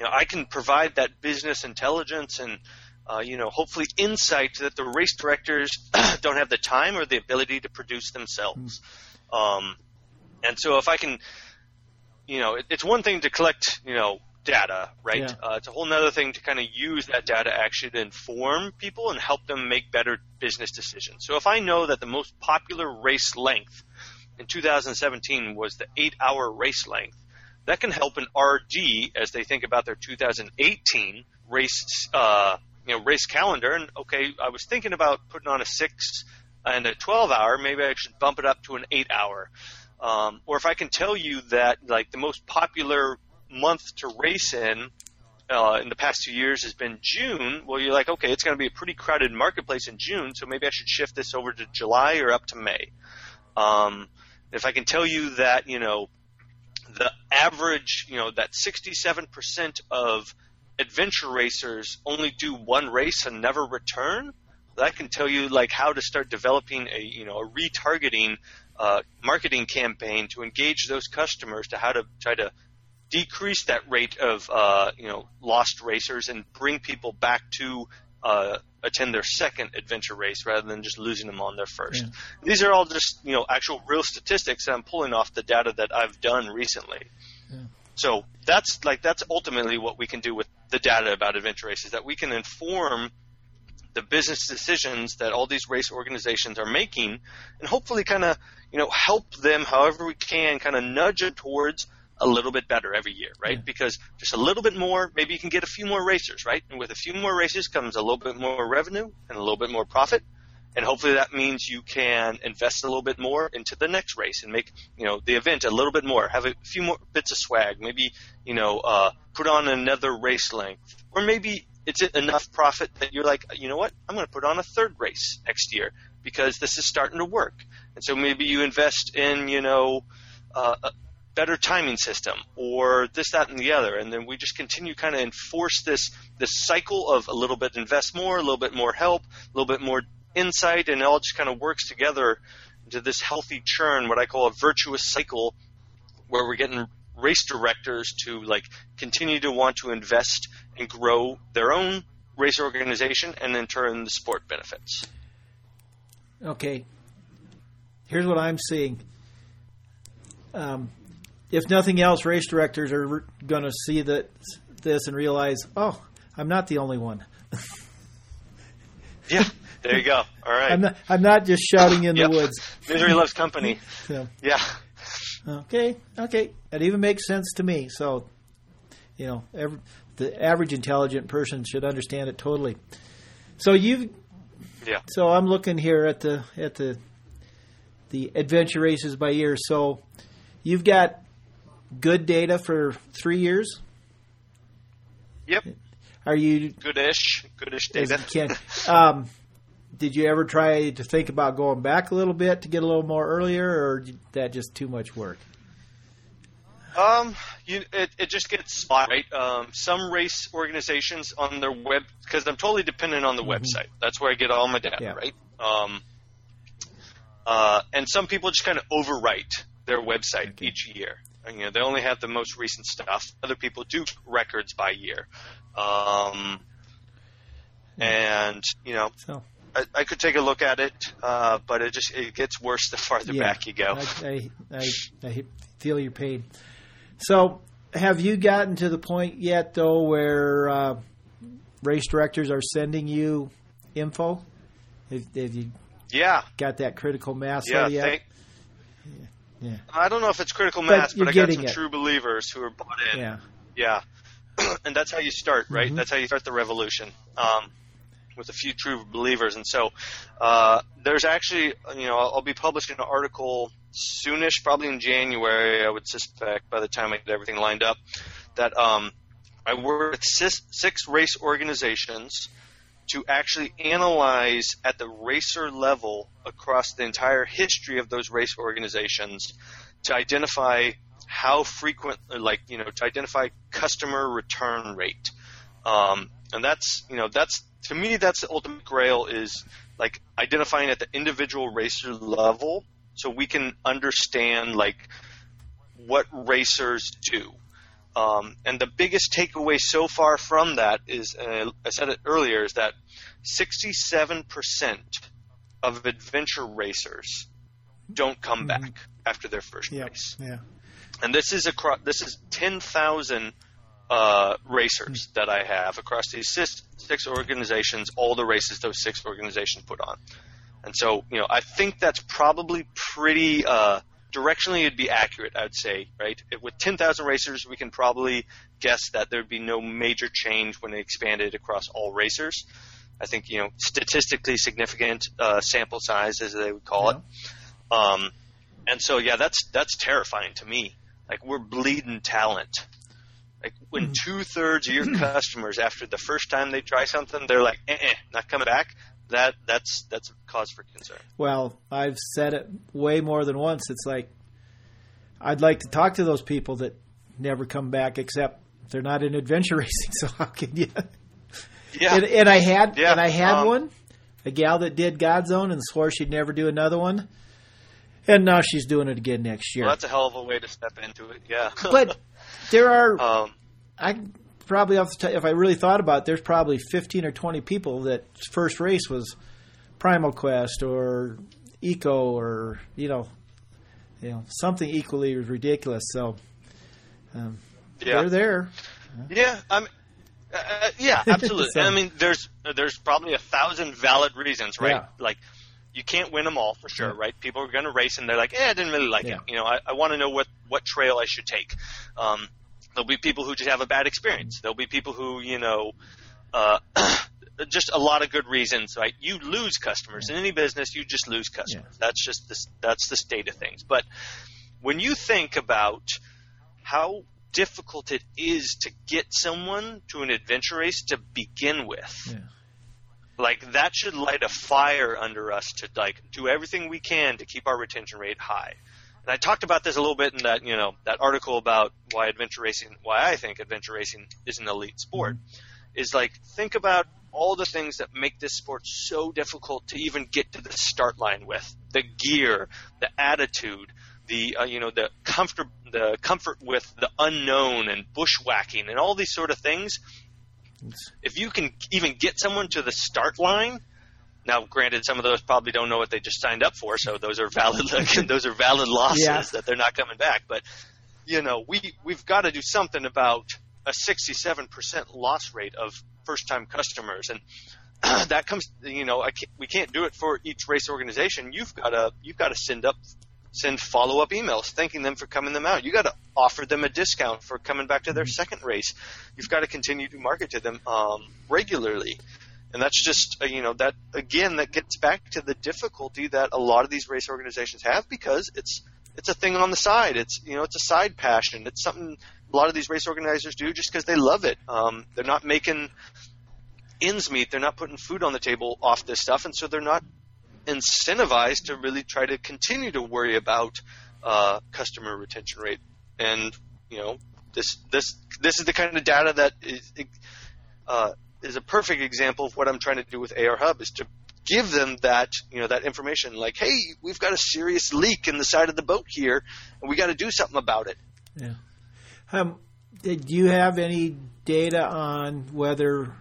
you know, I can provide that business intelligence and uh, you know hopefully insight that the race directors don't have the time or the ability to produce themselves. Um, and so if I can, you know, it, it's one thing to collect you know data, right? Yeah. Uh, it's a whole other thing to kind of use that data actually to inform people and help them make better business decisions. So if I know that the most popular race length in 2017 was the eight-hour race length that can help an RD as they think about their 2018 race, uh, you know, race calendar. And okay, I was thinking about putting on a six and a 12 hour. Maybe I should bump it up to an eight hour. Um, or if I can tell you that like the most popular month to race in uh, in the past two years has been June. Well, you're like, okay, it's going to be a pretty crowded marketplace in June, so maybe I should shift this over to July or up to May. Um, if I can tell you that, you know, the average, you know, that 67% of adventure racers only do one race and never return, that can tell you like how to start developing a, you know, a retargeting uh, marketing campaign to engage those customers to how to try to decrease that rate of, uh, you know, lost racers and bring people back to uh, attend their second adventure race rather than just losing them on their first. Yeah. These are all just you know actual real statistics that I'm pulling off the data that I've done recently. So that's like that's ultimately what we can do with the data about adventure races that we can inform the business decisions that all these race organizations are making, and hopefully kind of you know help them however we can, kind of nudge it towards a little bit better every year, right? Yeah. Because just a little bit more, maybe you can get a few more racers, right? And with a few more races comes a little bit more revenue and a little bit more profit. And hopefully that means you can invest a little bit more into the next race and make, you know, the event a little bit more, have a few more bits of swag, maybe, you know, uh, put on another race length. Or maybe it's enough profit that you're like, you know what, I'm going to put on a third race next year because this is starting to work. And so maybe you invest in, you know, uh, better timing system or this, that, and the other. And then we just continue kind of enforce this this cycle of a little bit invest more, a little bit more help, a little bit more insight, and it all just kind of works together into this healthy churn, what I call a virtuous cycle, where we're getting race directors to like continue to want to invest and grow their own race organization, and in turn the sport benefits. Okay, here's what I'm seeing. Um, if nothing else, race directors are going to see that this and realize, oh, I'm not the only one. yeah, there you go. All right. I'm not, I'm not just shouting in yep. the woods. Misery loves company. Yeah. Okay. Okay. That even makes sense to me. So, you know, every, the average intelligent person should understand it totally. So you. Yeah. So I'm looking here at the at the the adventure races by year. So you've got good data for three years. Yep. Are you goodish? Goodish data. Can, um, did you ever try to think about going back a little bit to get a little more earlier, or that just too much work? Um, you, it, it just gets spot right. Um, some race organizations on their web because I'm totally dependent on the mm-hmm. website. That's where I get all my data, yeah. right? Um, uh, and some people just kind of overwrite their website okay. each year. You know, they only have the most recent stuff. Other people do records by year. Um, and you know, so. I, I, could take a look at it, uh, but it just it gets worse the farther yeah, back you go. I, I, I, feel your pain. So, have you gotten to the point yet, though, where uh, race directors are sending you info? Have, have you yeah got that critical mass yeah, yet? Thank, yeah. I don't know if it's critical mass, but, but I got some it. true believers who are bought in. Yeah. Yeah. and that's how you start, right? Mm-hmm. That's how you start the revolution. Um, with a few true believers, and so uh, there's actually, you know, I'll, I'll be publishing an article soonish, probably in January, I would suspect, by the time I get everything lined up, that um, I work with six, six race organizations to actually analyze at the racer level across the entire history of those race organizations to identify how frequent, like you know, to identify customer return rate, um, and that's you know that's to me that's the ultimate grail is like identifying at the individual racer level so we can understand like what racers do. Um, and the biggest takeaway so far from that is, uh, I said it earlier, is that 67% of adventure racers don't come mm-hmm. back after their first yep. race. Yeah. And this is across this is 10,000 uh, racers that I have across these six, six organizations, all the races those six organizations put on. And so, you know, I think that's probably pretty uh, directionally it'd be accurate, I'd say, right? With 10,000 racers, we can probably guess that there'd be no major change when they expanded across all racers. I think, you know, statistically significant uh, sample size, as they would call yeah. it. Um, and so, yeah, that's that's terrifying to me. Like we're bleeding talent. Like when mm-hmm. two thirds of your customers, after the first time they try something, they're like, eh, eh, not coming back that that's that's a cause for concern. Well, I've said it way more than once. It's like I'd like to talk to those people that never come back, except they're not in adventure racing. So how can you? Yeah. And, and I had yeah. and I had um, one, a gal that did Godzone and swore she'd never do another one, and now she's doing it again next year. Well, that's a hell of a way to step into it. Yeah. but there are. Um, I probably off the t- if I really thought about it, there's probably 15 or 20 people that first race was Primal Quest or Eco or you know, you know something equally ridiculous. So um, yeah. they're there. Yeah, I'm. Uh, yeah, absolutely. so, I mean, there's there's probably a thousand valid reasons, right? Yeah. Like you can't win them all for sure, right? People are going to race and they're like, eh, I didn't really like Yeah. it. You know, I, I want to know what what trail I should take. Um, there'll be people who just have a bad experience. There'll be people who, you know, uh, just a lot of good reasons, right? You lose customers in any business. You just lose customers. That's just the, that's the state of things. But when you think about how difficult it is to get someone to an adventure race to begin with, Yeah. like that should light a fire under us to like do everything we can to keep our retention rate high. And I talked about this a little bit in that you know that article about why adventure racing, why I think adventure racing is an elite sport, is like think about all the things that make this sport so difficult to even get to the start line with the gear, the attitude, the uh, you know the comfort, the comfort with the unknown and bushwhacking and all these sort of things. If you can even get someone to the start line, now granted, some of those probably don't know what they just signed up for, so those are valid. those are valid losses Yeah. that they're not coming back. But you know, we we've got to do something about a 67% loss rate of first-time customers, and that comes. You know, I can't, we can't do it for each race organization. You've got to you've got to send up send follow-up emails thanking them for coming them out. You got to offer them a discount for coming back to their second race. You've got to continue to market to them um, regularly. And that's just uh, you know that again that gets back to the difficulty that a lot of these race organizations have because it's it's a thing on the side. It's you know it's a side passion. It's something a lot of these race organizers do just because they love it. Um, they're not making ends meet. They're not putting food on the table off this stuff, and so they're not incentivized to really try to continue to worry about uh, customer retention rate. And you know this this this is the kind of data that is uh, is a perfect example of what I'm trying to do with AR Hub is to give them that you know that information like hey we've got a serious leak in the side of the boat here and we got to do something about it Yeah. Um, did you have any data on whether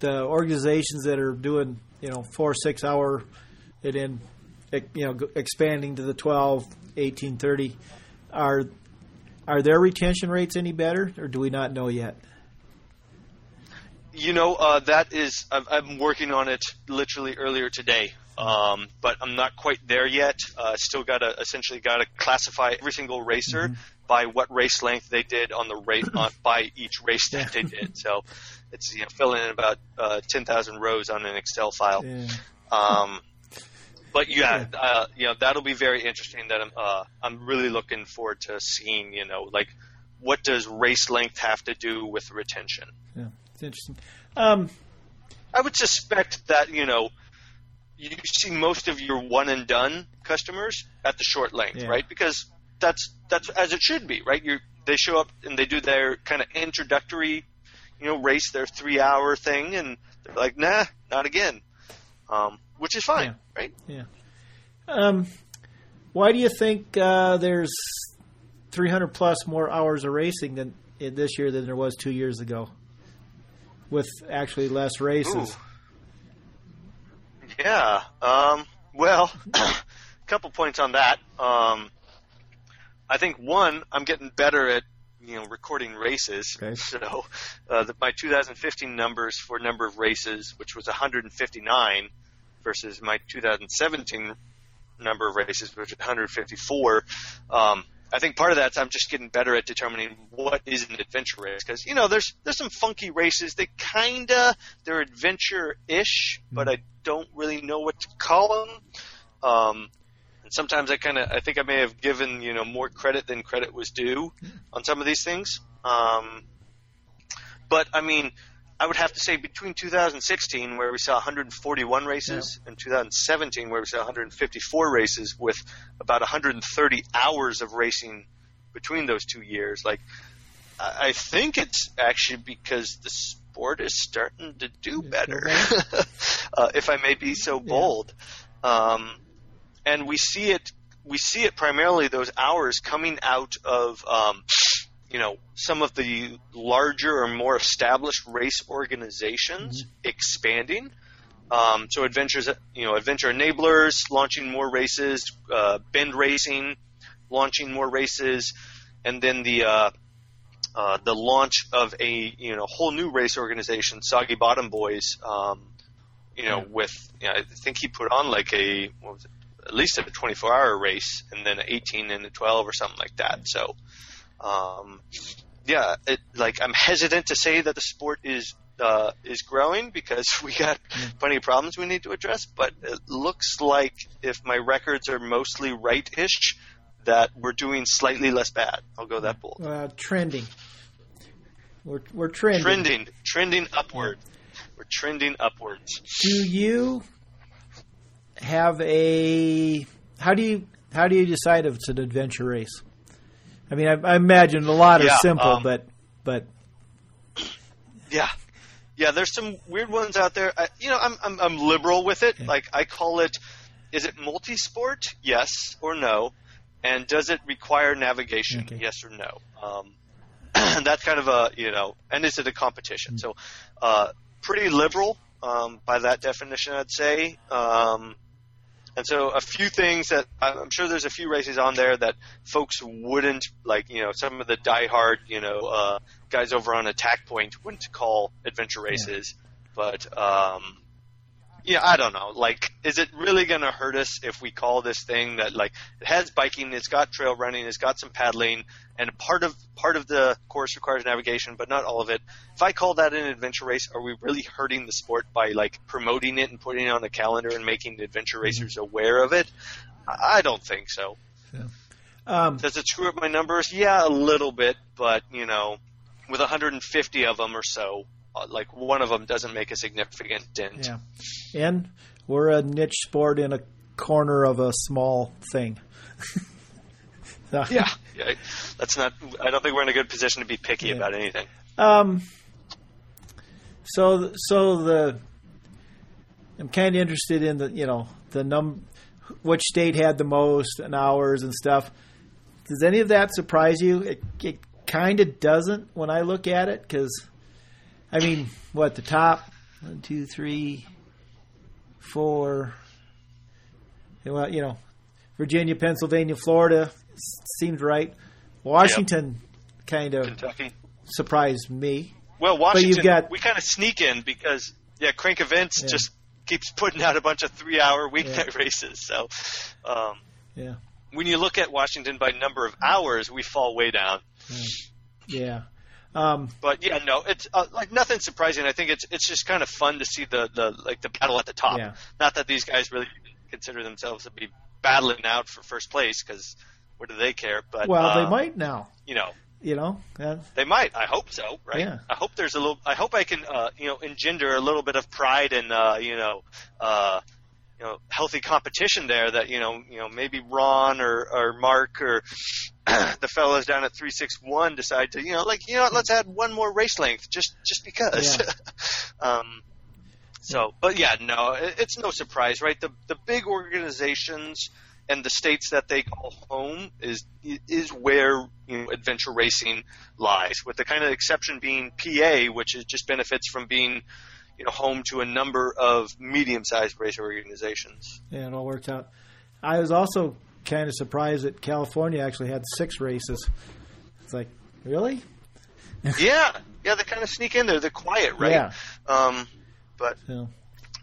the organizations that are doing, you know, four, six hour and then, you know, expanding to the 12, 18, 30, are, are their retention rates any better or do we not know yet? You know uh, that is I'm, I'm working on it literally earlier today um, but I'm not quite there yet uh, still got to essentially got to classify every single racer by what race length they did on the rate on, by each race that they did so it's you know filling in about uh, 10,000 rows on an Excel file Yeah. Um, but yeah, uh, you know that'll be very interesting. That I'm uh, I'm really looking forward to seeing. You know, like what does race length have to do with retention? Yeah. It's interesting. Um, I would suspect that you know you see most of your one and done customers at the short length, Yeah. right? Because that's that's as it should be, right? You they show up and they do their kind of introductory, you know, race, their three hour thing, and they're like, nah, not again, um, which is fine, right? Um, why do you think uh, there's 300 plus more hours of racing than in this year than there was two years ago, with actually less races? Ooh. Yeah. Um, well, a couple points on that. Um, I think one, I'm getting better at you know recording races. Okay. So uh, the, my 2015 numbers for number of races, which was 159, versus my 2017 number of races, which was 154. Um, I think part of that's I'm just getting better at determining what is an adventure race because you know there's there's some funky races that kinda they're adventure-ish, but I don't really know what to call them. Um, and sometimes I kind of I think I may have given you know more credit than credit was due on some of these things. Um, but I mean, I would have to say between 2016, where we saw 141 races, and 2017, where we saw 154 races, with about 130 hours of racing between those two years, like I think it's actually because the sport is starting to do better, uh, if I may be so bold. Um, and we see it, we see it primarily those hours coming out of, um, you know, some of the larger or more established race organizations expanding. Um, so adventures, you know, adventure enablers launching more races, uh, Bend Racing launching more races, and then the uh, uh, the launch of a you know whole new race organization, Soggy Bottom Boys. Um, you know, with you know, I think he put on like a what was it, at least a 24 hour race, and then an 18 and a 12 or something like that. So, um, yeah, it, like I'm hesitant to say that the sport is uh, is growing because we got plenty of problems we need to address. But it looks like if my records are mostly right-ish, that we're doing slightly less bad. I'll go that bold. Uh, trending. We're we're trending. Trending, trending upward. We're trending upwards. Do you have a? How do you how do you decide if it's an adventure race? I mean, I, I imagine a lot are simple, um, but but Yeah, yeah. There's some weird ones out there. I, you know, I'm, I'm I'm liberal with it. Like I call it. Is it multi-sport? Yes or no? And does it require navigation? Okay. Yes or no? Um, that's kind of a you know. And is it a competition? So, uh, pretty liberal um, by that definition, I'd say. Um, and so a few things that I'm sure there's a few races on there that folks wouldn't like, you know, some of the diehard, you know, uh, guys over on Attack Point wouldn't call adventure races. But um, yeah, I don't know. Like, is it really going to hurt us if we call this thing that like it has biking, it's got trail running, it's got some paddling, and part of part of the course requires navigation, but not all of it. If I call that an adventure race, are we really hurting the sport by like promoting it and putting it on the calendar and making the adventure racers aware of it? I don't think so. um, Does it screw up my numbers? Yeah, a little bit, but you know, with 150 of them or so, like one of them doesn't make a significant dent. yeah, and we're a niche sport in a corner of a small thing. So- Yeah, yeah. That's not. I don't think we're in a good position to be picky Yeah. about anything. Um. So so the I'm kind of interested in the you know the num which state had the most and hours and stuff. Does any of that surprise you? It, it kind of doesn't when I look at it because I mean what the top one two three four well you know Virginia Pennsylvania Florida seemed right Washington kind of Kentucky. surprised me. Well, you've Washington. got- we kind of sneak in because yeah, Crank Events Yeah. just keeps putting out a bunch of three-hour weeknight races. So um, Yeah. when you look at Washington by number of hours, we fall way down. Yeah. Um, But yeah, no, it's uh, like nothing surprising. I think it's it's just kind of fun to see the, the like the battle at the top. Yeah. Not that these guys really consider themselves to be battling out for first place because what do they care? But well, uh, they might now. You know, You know. They might. I hope so. Right. Yeah. I hope there's a little. I hope I can uh, you know engender a little bit of pride and uh, you know. Uh, you know, healthy competition there. That you know, you know, maybe Ron or, or Mark or the fellows down at three six one decide to, you know, like you know, what, let's add one more race length just just because. um, so, but yeah, no, it, it's no surprise, right? The the big organizations and the states that they call home is is where you know adventure racing lies. With the kind of exception being PA, which is just benefits from being you know home to a number of medium-sized race organizations. yeah, it all worked out. I was also kind of surprised that California actually had six races. It's like, really? yeah, yeah, they kind of sneak in there. They're quiet, right? Yeah. Um, but So,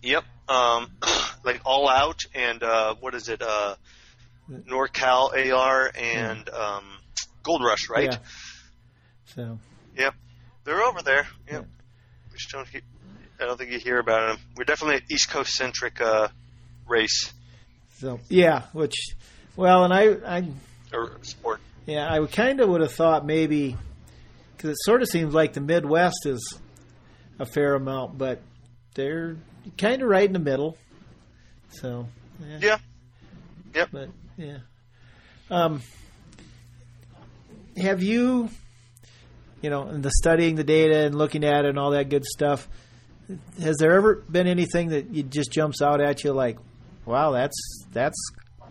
Yep. Um, like All Out and uh, what is it? Uh, NorCal AR and um, Gold Rush, right? Yeah. So, Yep. They're over there. Yep. We just don't. He- I don't think you hear about them. We're definitely an East Coast centric uh, race so yeah, which, well, and I, I, or sport. yeah, I kind of would have thought maybe because it sort of seems like the Midwest is a fair amount, but they're kind of right in the middle. So, yeah. Yeah. Yep. But yeah. Um, have you, you know, in the studying the data and looking at it and all that good stuff, has there ever been anything that you just jumps out at you like, wow, that's that's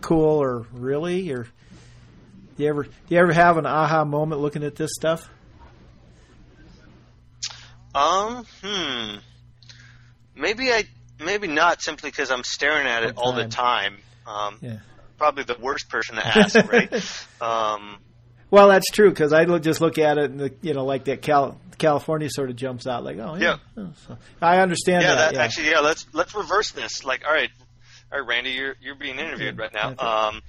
cool or really or do you ever do you ever have an aha moment looking at this stuff? Um. Hmm. Maybe I. Maybe not simply because I'm staring at it all the time. Um, Yeah. Probably the worst person to ask, right? um, Well, that's true because I look, just look at it and the, you know like that Cal, California sort of jumps out like oh yeah. Yeah. Oh, so I understand Yeah, that. that, actually, yeah. Let's let's reverse this. Like, all right, all right, Randy, you're you're being interviewed right now. Um,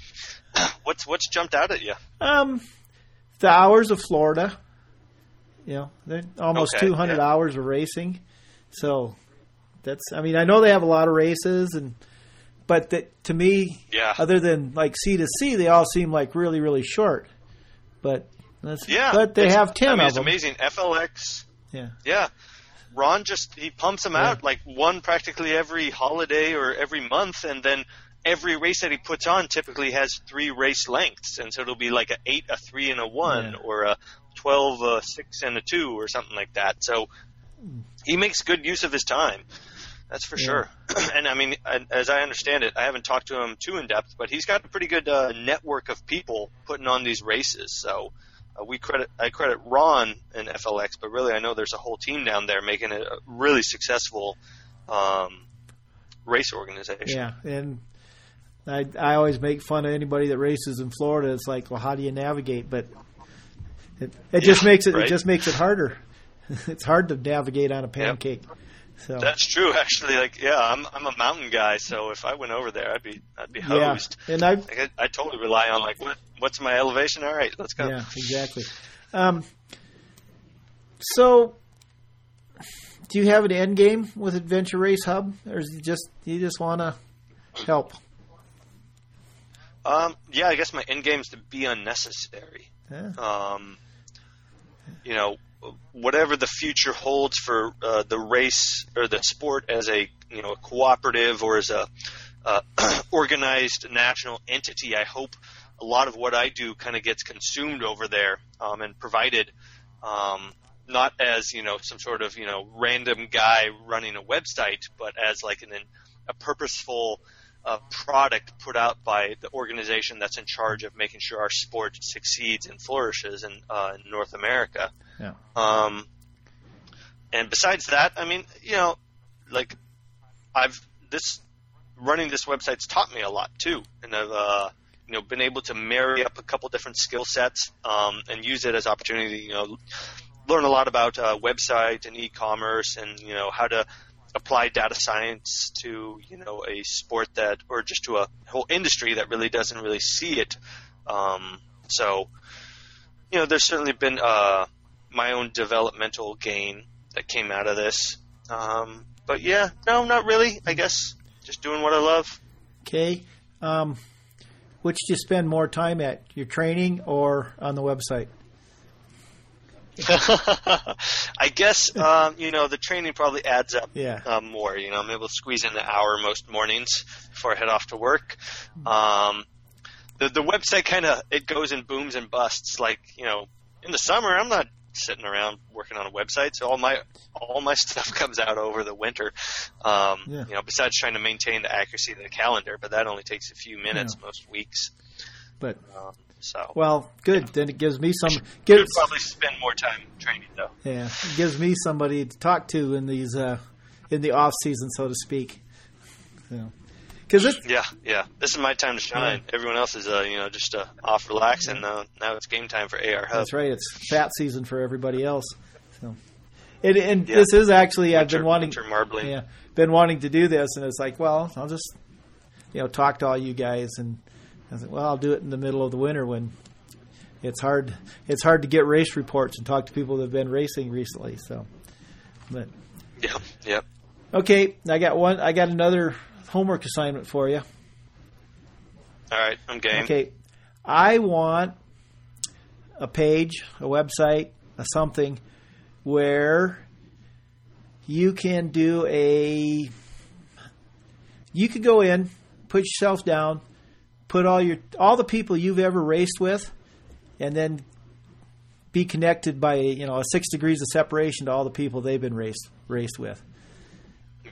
what's what's jumped out at you? Um, the hours of Florida. You know, they're almost Okay, 200 yeah. hours of racing. So that's. I mean, I know they have a lot of races, and but that to me, Yeah. other than like C to C, they all seem like really really short. But that's, Yeah, but they have 10 I mean, of it's them. amazing. FLX. Yeah. Yeah. Ron just he pumps them Yeah. out like one practically every holiday or every month, and then every race that he puts on typically has three race lengths, and so it'll be like a eight, a three, and a one, Yeah. or a twelve, a six, and a two, or something like that. So he makes good use of his time. That's for Yeah. sure. and I mean, as I understand it, I haven't talked to him too in depth, but he's got a pretty good uh, network of people putting on these races. So uh, we credit I credit Ron and FLX, but really I know there's a whole team down there making it a really successful um, race organization. Yeah, and I I always make fun of anybody that races in Florida. It's like, well, how do you navigate? But it it just Yeah, makes it right. it just makes it harder. it's hard to navigate on a pancake. So That's true, actually. Like, yeah, I'm I'm a mountain guy, so if I went over there, I'd be I'd be hosed. yeah, and I Like, I, I totally rely on like what what's my elevation? All right, let's go. yeah exactly. Um, so, do you have an end game with Adventure Race Hub, or is it just you just want to help? Um, yeah, I guess my end game is to be unnecessary. Yeah. um, you know, whatever the future holds for uh, the race or the sport as a you know a cooperative or as a uh, organized national entity, I hope a lot of what I do kind of gets consumed over there um, and provided. Um, not as you know some sort of you know random guy running a website, but as like an a purposeful uh, product put out by the organization that's in charge of making sure our sport succeeds and flourishes in, uh, in North America. Yeah. Um, and besides that, I mean, you know, like I've this running this website's taught me a lot too, and I've uh, you know been able to marry up a couple different skill sets um, and use it as opportunity. You know, learn a lot about uh, website and e-commerce, and you know how to apply data science to you know a sport that or just to a whole industry that really doesn't really see it. Um, so you know, there's certainly been uh, my own developmental gain that came out of this. Um, but yeah, no, not really. I guess just doing what I love. Okay. Um, which do you spend more time at, your training or on the website? I guess um, you know the training probably adds up Yeah. um, more. You know, I'm able to squeeze in an hour most mornings before I head off to work. Um, the the website kind of it goes in booms and busts. Like you know, in the summer I'm not sitting around working on a website, so all my all my stuff comes out over the winter. Um, Yeah. You know, besides trying to maintain the accuracy of the calendar, but that only takes a few minutes most weeks. But Um, so well, good. Then it gives me some gives probably spend more time training though. yeah it gives me somebody to talk to in these uh, in the off season, so to speak. Because it Yeah, yeah. This is my time to shine. Everyone else is, uh, you know, just uh, off relaxing. Uh, now it's game time for AR Hub. that's right. It's fat season for everybody else. So, and, and Yeah. this is actually I've been wanting winter marbling. yeah been wanting to do this, and it's like well I'll just you know talk to all you guys, and I said, well I'll do it in the middle of the winter when it's hard it's hard to get race reports and talk to people that have been racing recently. So, but Yeah, yeah. okay, I got one. I got another homework assignment for you. All right, I'm game. Okay, I want a page, a website, a something where you can do a. You could go in, put yourself down, put all your all the people you've ever raced with, and then be connected by you know a six degrees of separation to all the people they've been raced raced with.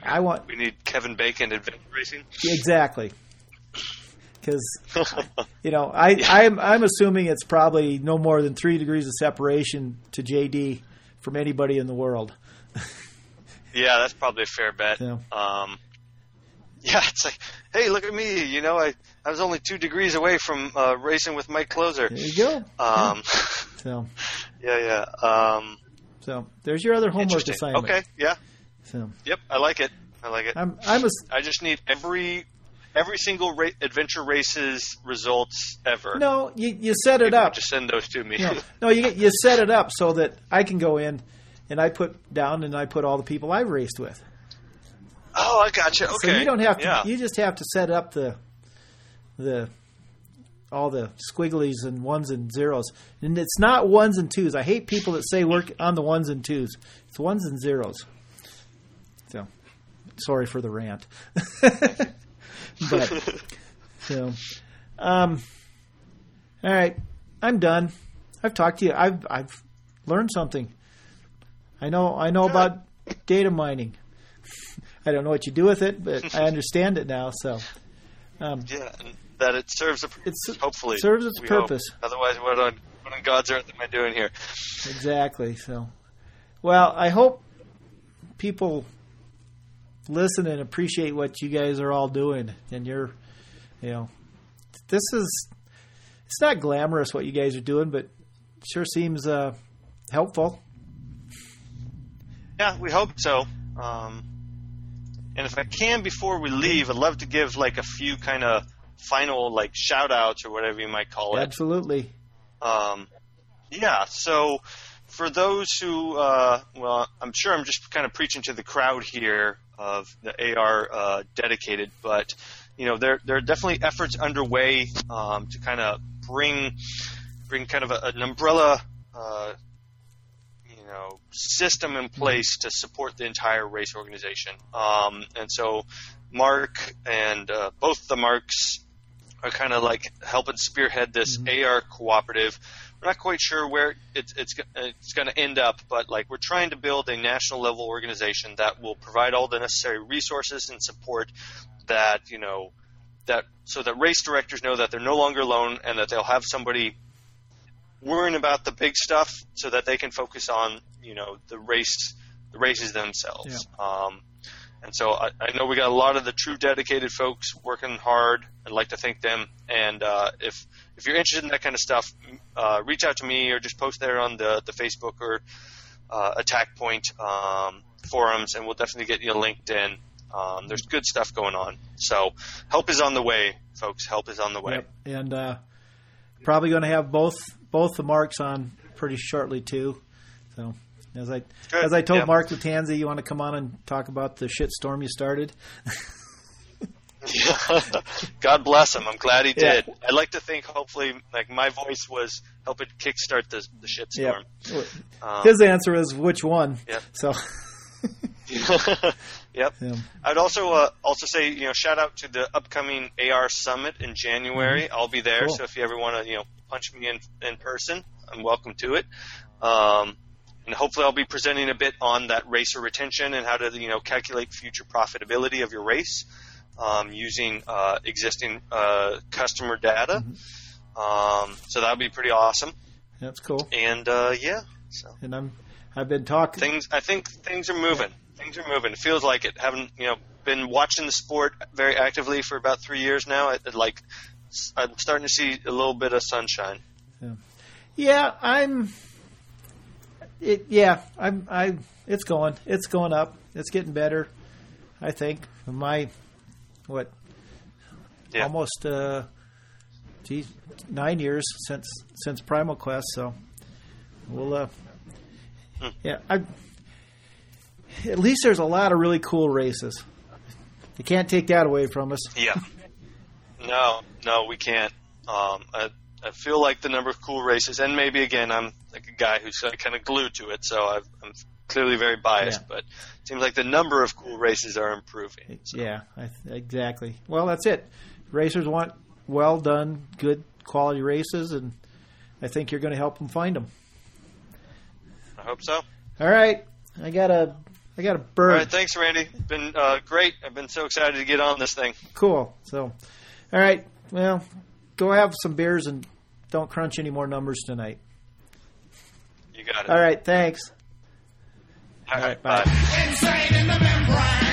I want We need Kevin Bacon adventure racing. exactly because you know I I'm I'm assuming it's probably no more than three degrees of separation to JD from anybody in the world. yeah, that's probably a fair bet. Yeah. Um, yeah, it's like, hey, look at me. You know, I I was only two degrees away from uh, racing with Mike Kloser. There you go. Um, So, yeah, yeah. Um, so there's your other homework assignment. Okay, yeah, So yep. I like it. I like it. I'm I'm a I just need every every single ra- adventure races results ever. no. You you set it People up. Just send those to me. No, no, you you set it up so that I can go in and I put down and I put all the people I've raced with. Oh, I got gotcha. Okay. So you don't have to. Yeah. You just have to set up the the all the squigglies and ones and zeros, and it's not ones and twos. I hate people that say work on the ones and twos. It's ones and zeros. So, sorry for the rant, but so, um, all right, I'm done. I've talked to you. I've I've learned something. I know I know about data mining. I don't know what you do with it, but I understand it now. So um, yeah, and that it serves a It's- hopefully serves its we hope. purpose. Otherwise, what on what on God's earth am I doing here? exactly. So, well, I hope people listen and appreciate what you guys are all doing, and you're, you know, this is it's not glamorous what you guys are doing, but sure seems uh, helpful. Yeah, we hope so. Um, and if I can, before we leave, I'd love to give like a few kind of final like shout outs or whatever you might call it. Absolutely. Um, yeah, so for those who, uh, well, I'm sure I'm just kind of preaching to the crowd here of the AR uh, dedicated, but you know, there there are definitely efforts underway um, to kind of bring bring kind of a, an umbrella. Uh, you know, system in place to support the entire race organization. Um, and so, Mark and uh, both the Marks are kind of like helping spearhead this AR cooperative. We're not quite sure where it's it's it's going to end up, but like we're trying to build a national level organization that will provide all the necessary resources and support that you know that so that race directors know that they're no longer alone and that they'll have somebody worrying about the big stuff so that they can focus on you know the race the races themselves. Um, and so I, I know we got a lot of the true dedicated folks working hard. I'd like to thank them. And uh, if if you're interested in that kind of stuff, uh, reach out to me or just post there on the the Facebook or uh, Attack Point um, forums, and we'll definitely get you linked in. Um, there's good stuff going on. So help is on the way, folks. Help is on the way. Yep. And uh, probably going to have both both the marks on pretty shortly too. So as I Good. as I told Yeah. Mark Lattanzi, you want to come on and talk about the shit storm you started? God bless him. I'm glad he Yeah. did. I'd like to think, hopefully, like my voice was helping kickstart the the shitstorm. Um, His answer is which one. Yep. So yep. yeah. I'd also uh, also say you know shout out to the upcoming AR Summit in January. I'll be there, Mm-hmm. Cool. so if you ever want to you know punch me in in person, I'm welcome to it. Um, and hopefully, I'll be presenting a bit on that racer retention and how to you know calculate future profitability of your race um, using uh, existing uh, customer data. Mm-hmm. Um, so that would be pretty awesome. that's cool. And uh, yeah, so And I'm I've been talking. things I think things are moving. Things are moving. It feels like it. Haven't you know been watching the sport very actively for about three years now. It, like I'm starting to see a little bit of sunshine. Yeah, I'm. It, yeah, I'm. I. It's going. It's going up. It's getting better. I think my what Yeah. almost uh, geez, nine years since since Primal Quest. So we'll. Uh, Hmm. Yeah, I. At least there's a lot of really cool races. You can't take that away from us. Yeah. no, no, we can't. Um, I, I feel like the number of cool races, and maybe again, I'm like a guy who's kind of glued to it, so I've, I'm clearly very biased. Yeah. But it seems like the number of cool races are improving. So, Yeah, I, exactly. Well, that's it. Racers want well done, good quality races, and I think you're going to help them find them. I hope so. All right, I got a, I got a bird. All right, thanks, Randy. Been uh, great. I've been so excited to get on this thing. Cool. So, all right. Well, go have some beers and don't crunch any more numbers tonight. You got it. All right. Thanks. All right, bye. bye.